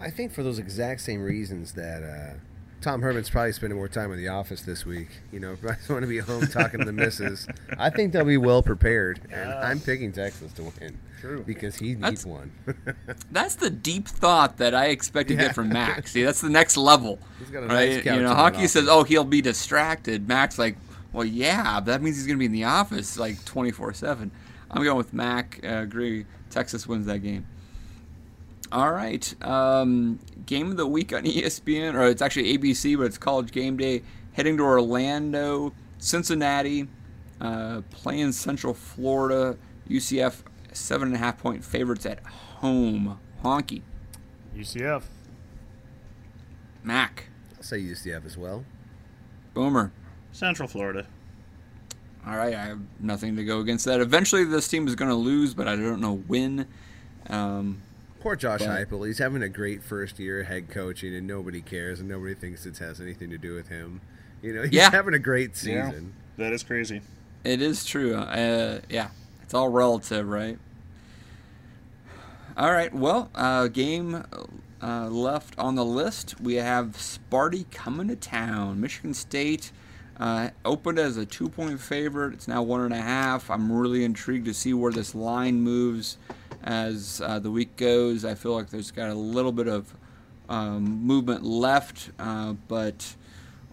I think for those exact same reasons that uh, Tom Herman's probably spending more time in the office this week. You know, I just want to be home talking to the missus. I think they'll be well prepared, and I'm picking Texas to win. True. Because he needs that's, one. *laughs* that's the deep thought that I expect to yeah. get from Max. *laughs* See, that's the next level. He's got a right? nice you know, Honky says, "Oh, he'll be distracted." Max like, well, yeah, that means he's going to be in the office like 24 7. I'm going with Mac. Uh, agree. Texas wins that game. All right. Um, game of the week on *laughs* ESPN, or it's actually ABC, but it's college game day. Heading to Orlando, Cincinnati, uh, playing Central Florida. UCF, seven and a half point favorites at home. Honky. UCF. Mac. I'll say UCF as well. Boomer. Central Florida. All right, I have nothing to go against that. Eventually, this team is going to lose, but I don't know when. Um, Poor Josh but, Heupel. He's having a great first year head coaching, and nobody cares, and nobody thinks it has anything to do with him. You know, *laughs* he's yeah. having a great season. Yeah, that is crazy. It is true. Uh, yeah, it's all relative, right? All right. Well, uh, game uh, left on the list. We have Sparty coming to town. Michigan State uh, opened as a two point favorite. It's now one and a half. I'm really intrigued to see where this line moves as uh, the week goes. I feel like there's got a little bit of um, movement left, uh, but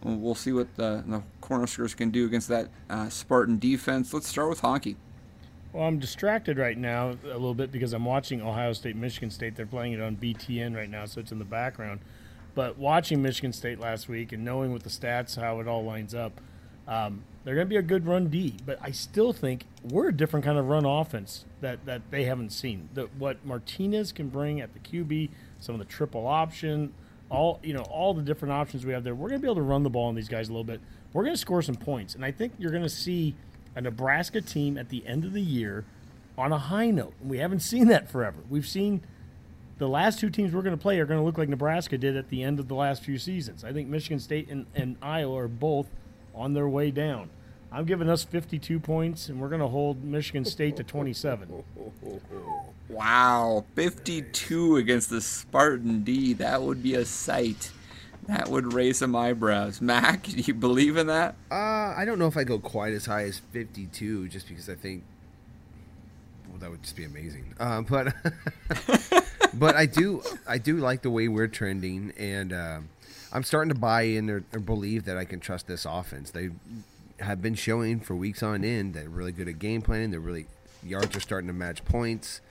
we'll see what the, the Cornhuskers can do against that uh, Spartan defense. Let's start with Honky. Well, I'm distracted right now a little bit because I'm watching Ohio State, Michigan State. They're playing it on BTN right now, so it's in the background. But watching Michigan State last week and knowing with the stats how it all lines up, um, they're going to be a good run D. But I still think we're a different kind of run offense that, that they haven't seen. The, what Martinez can bring at the QB, some of the triple option, all you know, all the different options we have there. We're going to be able to run the ball on these guys a little bit. We're going to score some points, and I think you're going to see a Nebraska team at the end of the year on a high note. We haven't seen that forever. We've seen the last two teams we're going to play are going to look like Nebraska did at the end of the last few seasons. I think Michigan State and, and Iowa are both on their way down. I'm giving us 52 points, and we're going to hold Michigan State to 27. *laughs* Wow, 52 against the Spartan D. That would be a sight. That would raise some eyebrows. *laughs* Mac, do you believe in that? Uh, I don't know if I go quite as high as 52, just because I think well, that would just be amazing. Uh, *laughs* but but I do I do like the way we're trending, and uh, I'm starting to buy in or, or, believe that I can trust this offense. They have been showing for weeks on end that they're really good at game planning. They're really yards are starting to match points.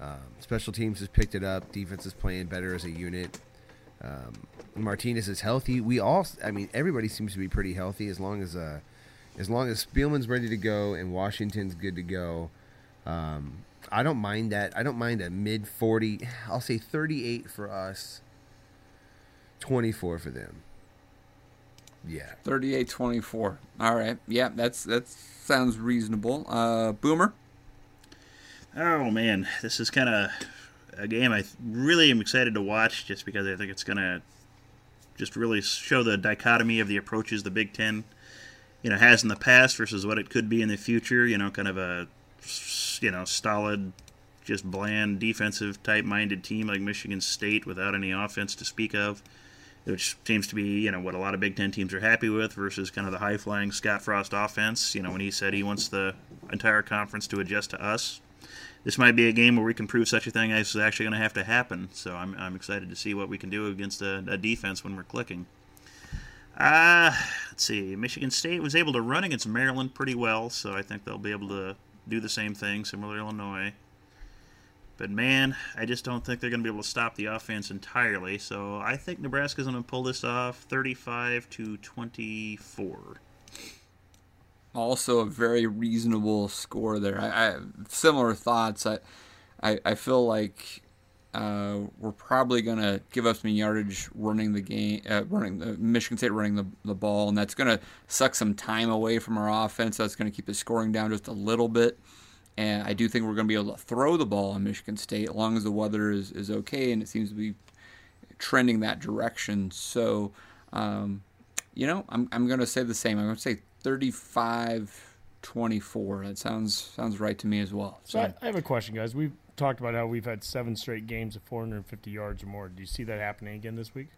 Um, special teams has picked it up. Defense is playing better as a unit. Um, Martinez is healthy. We all, I mean, everybody seems to be pretty healthy as long as uh, as long as Spielman's ready to go and Washington's good to go. Um, I don't mind that. I don't mind a mid 40. I'll say 38 for us, 24 for them. Yeah. 38-24. All right. Yeah, that's that sounds reasonable. Uh, Boomer. Oh man, this is kind of a game I really am excited to watch, just because I think it's gonna just really show the dichotomy of the approaches the Big Ten, you know, has in the past versus what it could be in the future. You know, kind of a you know stolid, just bland defensive type minded team like Michigan State without any offense to speak of which seems to be you know what a lot of Big Ten teams are happy with versus kind of the high flying Scott Frost offense. You know when he said he wants the entire conference to adjust to us. This might be a game where we can prove such a thing is actually going to have to happen. So I'm, I'm excited to see what we can do against a, a defense when we're clicking. Uh, let's see. Michigan State was able to run against Maryland pretty well, so I think they'll be able to do the same thing, similar to Illinois. But man, I just don't think they're going to be able to stop the offense entirely. So I think Nebraska's going to pull this off 35 to 24. Also, a very reasonable score there. I, I similar thoughts. I, I, I feel like uh, we're probably going to give up some yardage running the game, uh, running the Michigan State running the, the ball, and that's going to suck some time away from our offense. That's going to keep the scoring down just a little bit. And I do think we're going to be able to throw the ball on Michigan State as long as the weather is, is okay, and it seems to be trending that direction. So, um, you know, I'm, I'm going to say the same. I'm going to say 35 24. That sounds sounds right to me as well. So, so I, I have a question, guys. We've talked about how we've had seven straight games of 450 yards or more. Do you see that happening again this week?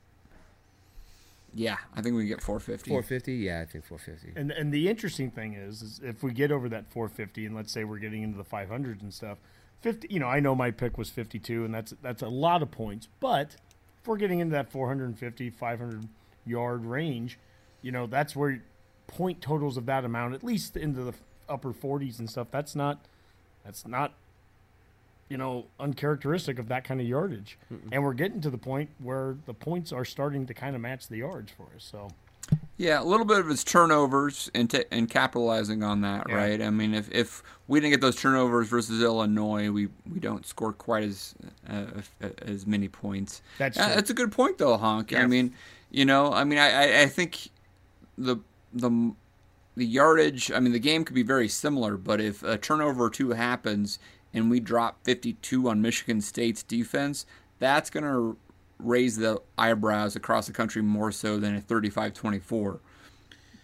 Yeah, I think we get 450. 450, yeah, I think 450. And and the interesting thing is, is if we get over that 450, and let's say we're getting into the 500s and stuff, 50. You know, I know my pick was 52, and that's that's a lot of points. But if we're getting into that 450, 500 yard range, you know, that's where point totals of that amount, at least into the upper 40s and stuff. That's not that's not you know uncharacteristic of that kind of yardage. Mm-mm. And we're getting to the point where the points are starting to kind of match the yards for us. So. Yeah, a little bit of his turnovers and, t- and capitalizing on that, yeah. right? I mean, if, if we didn't get those turnovers versus Illinois, we, we don't score quite as uh, as many points. That's uh, that's a good point though, Honk. I mean, you know, I mean, I, I think the the the yardage. I mean, the game could be very similar, but if a turnover or two happens and we drop 52 on Michigan State's defense, that's going to raise the eyebrows across the country more so than a 35-24.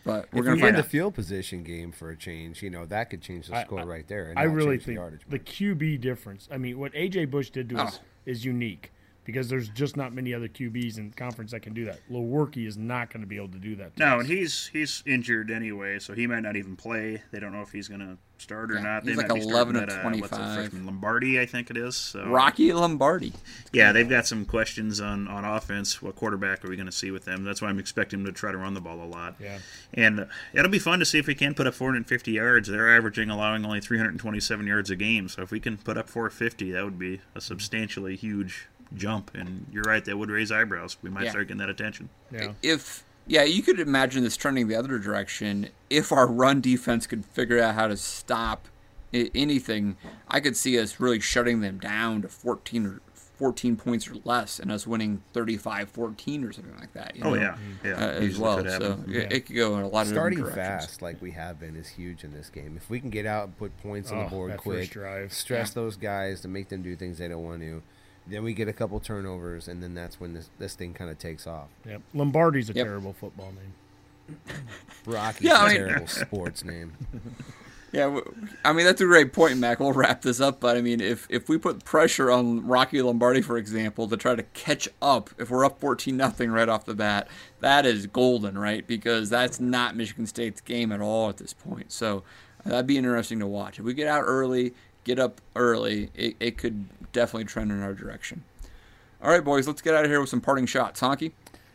But we're going to find the field position game for a change. You know that could change the score I, right there. I really think the, the, QB difference. I mean, what AJ Bush did to oh. us is unique because there's just not many other QBs in conference that can do that. Lewerke is not going to be able to do that. no, us. and he's he's injured anyway, so he might not even play. They don't know if he's going to start or yeah, not. He's they like eleven or twenty five. Uh, Lombardi, I think it is. So. Rocky Lombardi. Yeah, they've got some questions on on offense. What quarterback are we going to see with them? That's why I'm expecting them to try to run the ball a lot. Yeah, and it'll be fun to see if we can put up 450 yards. They're averaging allowing only 327 yards a game, so if we can put up 450, that would be a substantially huge jump. And you're right, that would raise eyebrows. We might yeah. start getting that attention. Yeah. If yeah, you could imagine this trending the other direction. If our run defense could figure out how to stop anything, I could see us really shutting them down to 14 or 14 points or less and us winning 35 14 or something like that. oh, know, yeah. yeah. Uh, as well. So yeah. it, it, could go in a lot Starting of Starting fast, like we have been, is huge in this game. If we can get out and put points on oh, the board quick, stress yeah. those guys to make them do things they don't want to then we get a couple turnovers, and then that's when this this thing kind of takes off. Yep. Lombardi's a yep. terrible football name. *coughs* Rocky's yeah, a mean, terrible *laughs* sports name. Yeah, I mean that's a great point, Mac. We'll wrap this up, but I mean, if if we put pressure on Rocky Lombardi, for example, to try to catch up, if we're up fourteen nothing right off the bat, that is golden, right? Because that's not Michigan State's game at all at this point. So uh, that'd be interesting to watch. If we get out early, get up early, it, it could definitely trend in our direction. All right, boys, let's get out of here with some parting shots. Honky?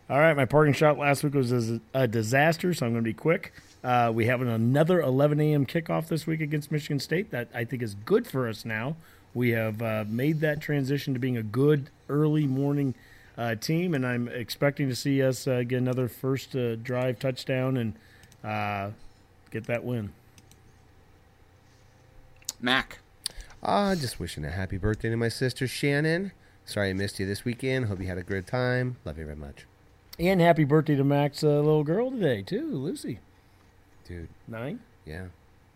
All right, my parting shot last week was a, disaster, so I'm going to be quick. Uh, we have another 11 a.m. kickoff this week against Michigan State. That I think is good for us now. We have uh, made that transition to being a good early morning uh, team, and I'm expecting to see us uh, get another first uh, drive touchdown and uh, get that win. Mac. Ah, just wishing a happy birthday to my sister Shannon. Sorry I missed you this weekend. Hope you had a good time. Love you very much, And happy birthday to Mac's uh, little girl today too, Lucy. dude. Nine. Yeah,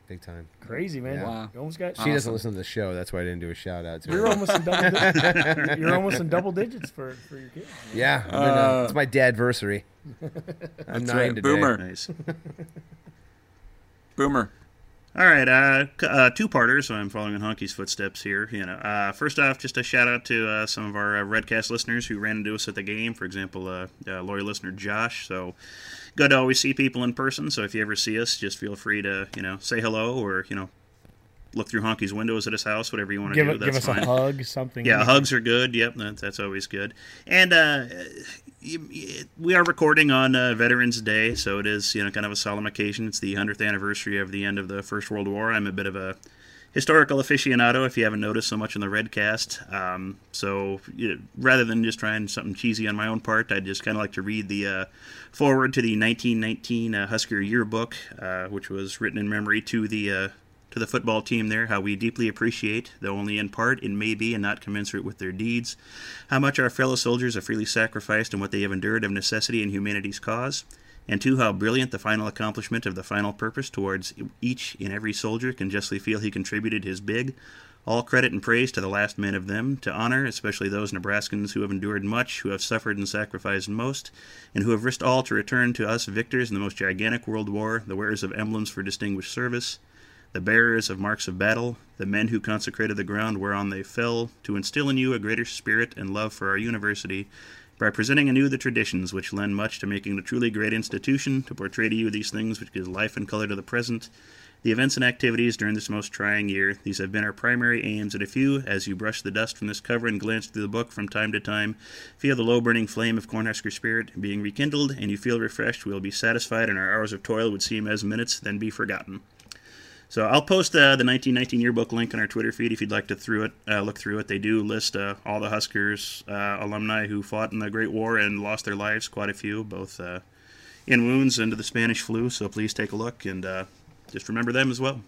big time. Crazy man. Yeah. Wow. You almost got. She doesn't listen to the show. That's why I didn't do a shout out to You're her. almost in double. *laughs* Di- you're almost in double digits for, for your kid. Yeah, I've uh, it's my dadversary. I'm nine right, today. Boomer. Nice. Boomer. All right, uh, uh, two-parter, so I'm following in Honky's footsteps here. You know, uh, first off, just a shout out to uh, some of our uh, Redcast listeners who ran into us at the game. For example, uh, uh, loyal listener Josh. So good to always see people in person. So if you ever see us, just feel free to you know say hello or you know look through Honky's windows at his house, whatever you want to Give do. that's give us fine. a hug, something. Yeah, hugs are good. Yep, that, that's always good. And uh, we are recording on uh, Veterans Day, so it is you know kind of a solemn occasion. It's the hundredth anniversary of the end of the First World War. I'm a bit of a historical aficionado, if you haven't noticed so much in the Redcast. Um, so you know, rather than just trying something cheesy on my own part, I'd just kind of like to read the uh, foreword to the 1919 uh, Husker Yearbook, uh, which was written in memory to the uh, to the football team there, how we deeply appreciate, though only in part, it may be, and not commensurate with their deeds, how much our fellow soldiers have freely sacrificed and what they have endured of necessity in humanity's cause, and two, how brilliant the final accomplishment of the final purpose towards each and every soldier can justly feel he contributed his big. All credit and praise to the last men of them, to honor especially those Nebraskans who have endured much, who have suffered and sacrificed most, and who have risked all to return to us victors in the most gigantic world war, the wearers of emblems for distinguished service, the bearers of marks of battle, the men who consecrated the ground whereon they fell, to instill in you a greater spirit and love for our university, by presenting anew the traditions which lend much to making the truly great institution, to portray to you these things which give life and color to the present, the events and activities during this most trying year. These have been our primary aims, and if you, as you brush the dust from this cover and glance through the book from time to time, feel the low burning flame of Cornhusker spirit being rekindled, and you feel refreshed, we will be satisfied, and our hours of toil would seem as minutes, then be forgotten. So I'll post uh, the 1919 yearbook link on our Twitter feed if you'd like to through it, uh, look through it. They do list uh, all the Huskers uh, alumni who fought in the Great War and lost their lives, quite a few, both uh, in wounds and to the Spanish flu. So please take a look and uh, just remember them as well.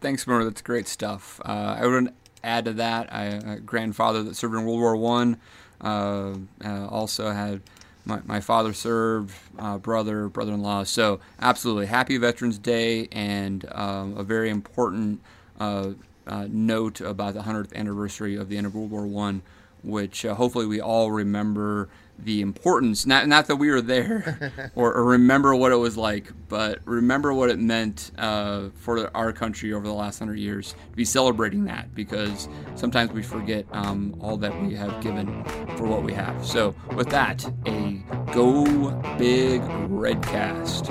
Thanks, Boomer. That's great stuff. I would add to that, I a grandfather that served in World War One. Also had my, my father served, uh, brother, brother-in-law. So absolutely, happy Veterans Day, and um, a very important uh, uh, note about the 100th anniversary of the end of World War One, which uh, hopefully we all remember the importance. Not not that we were there *laughs* or, or remember what it was like, but remember what it meant uh, for our country over the last hundred years. To be celebrating that because sometimes we forget um, all that we have given for what we have. So with that, a go big red cast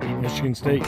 Beat Michigan State.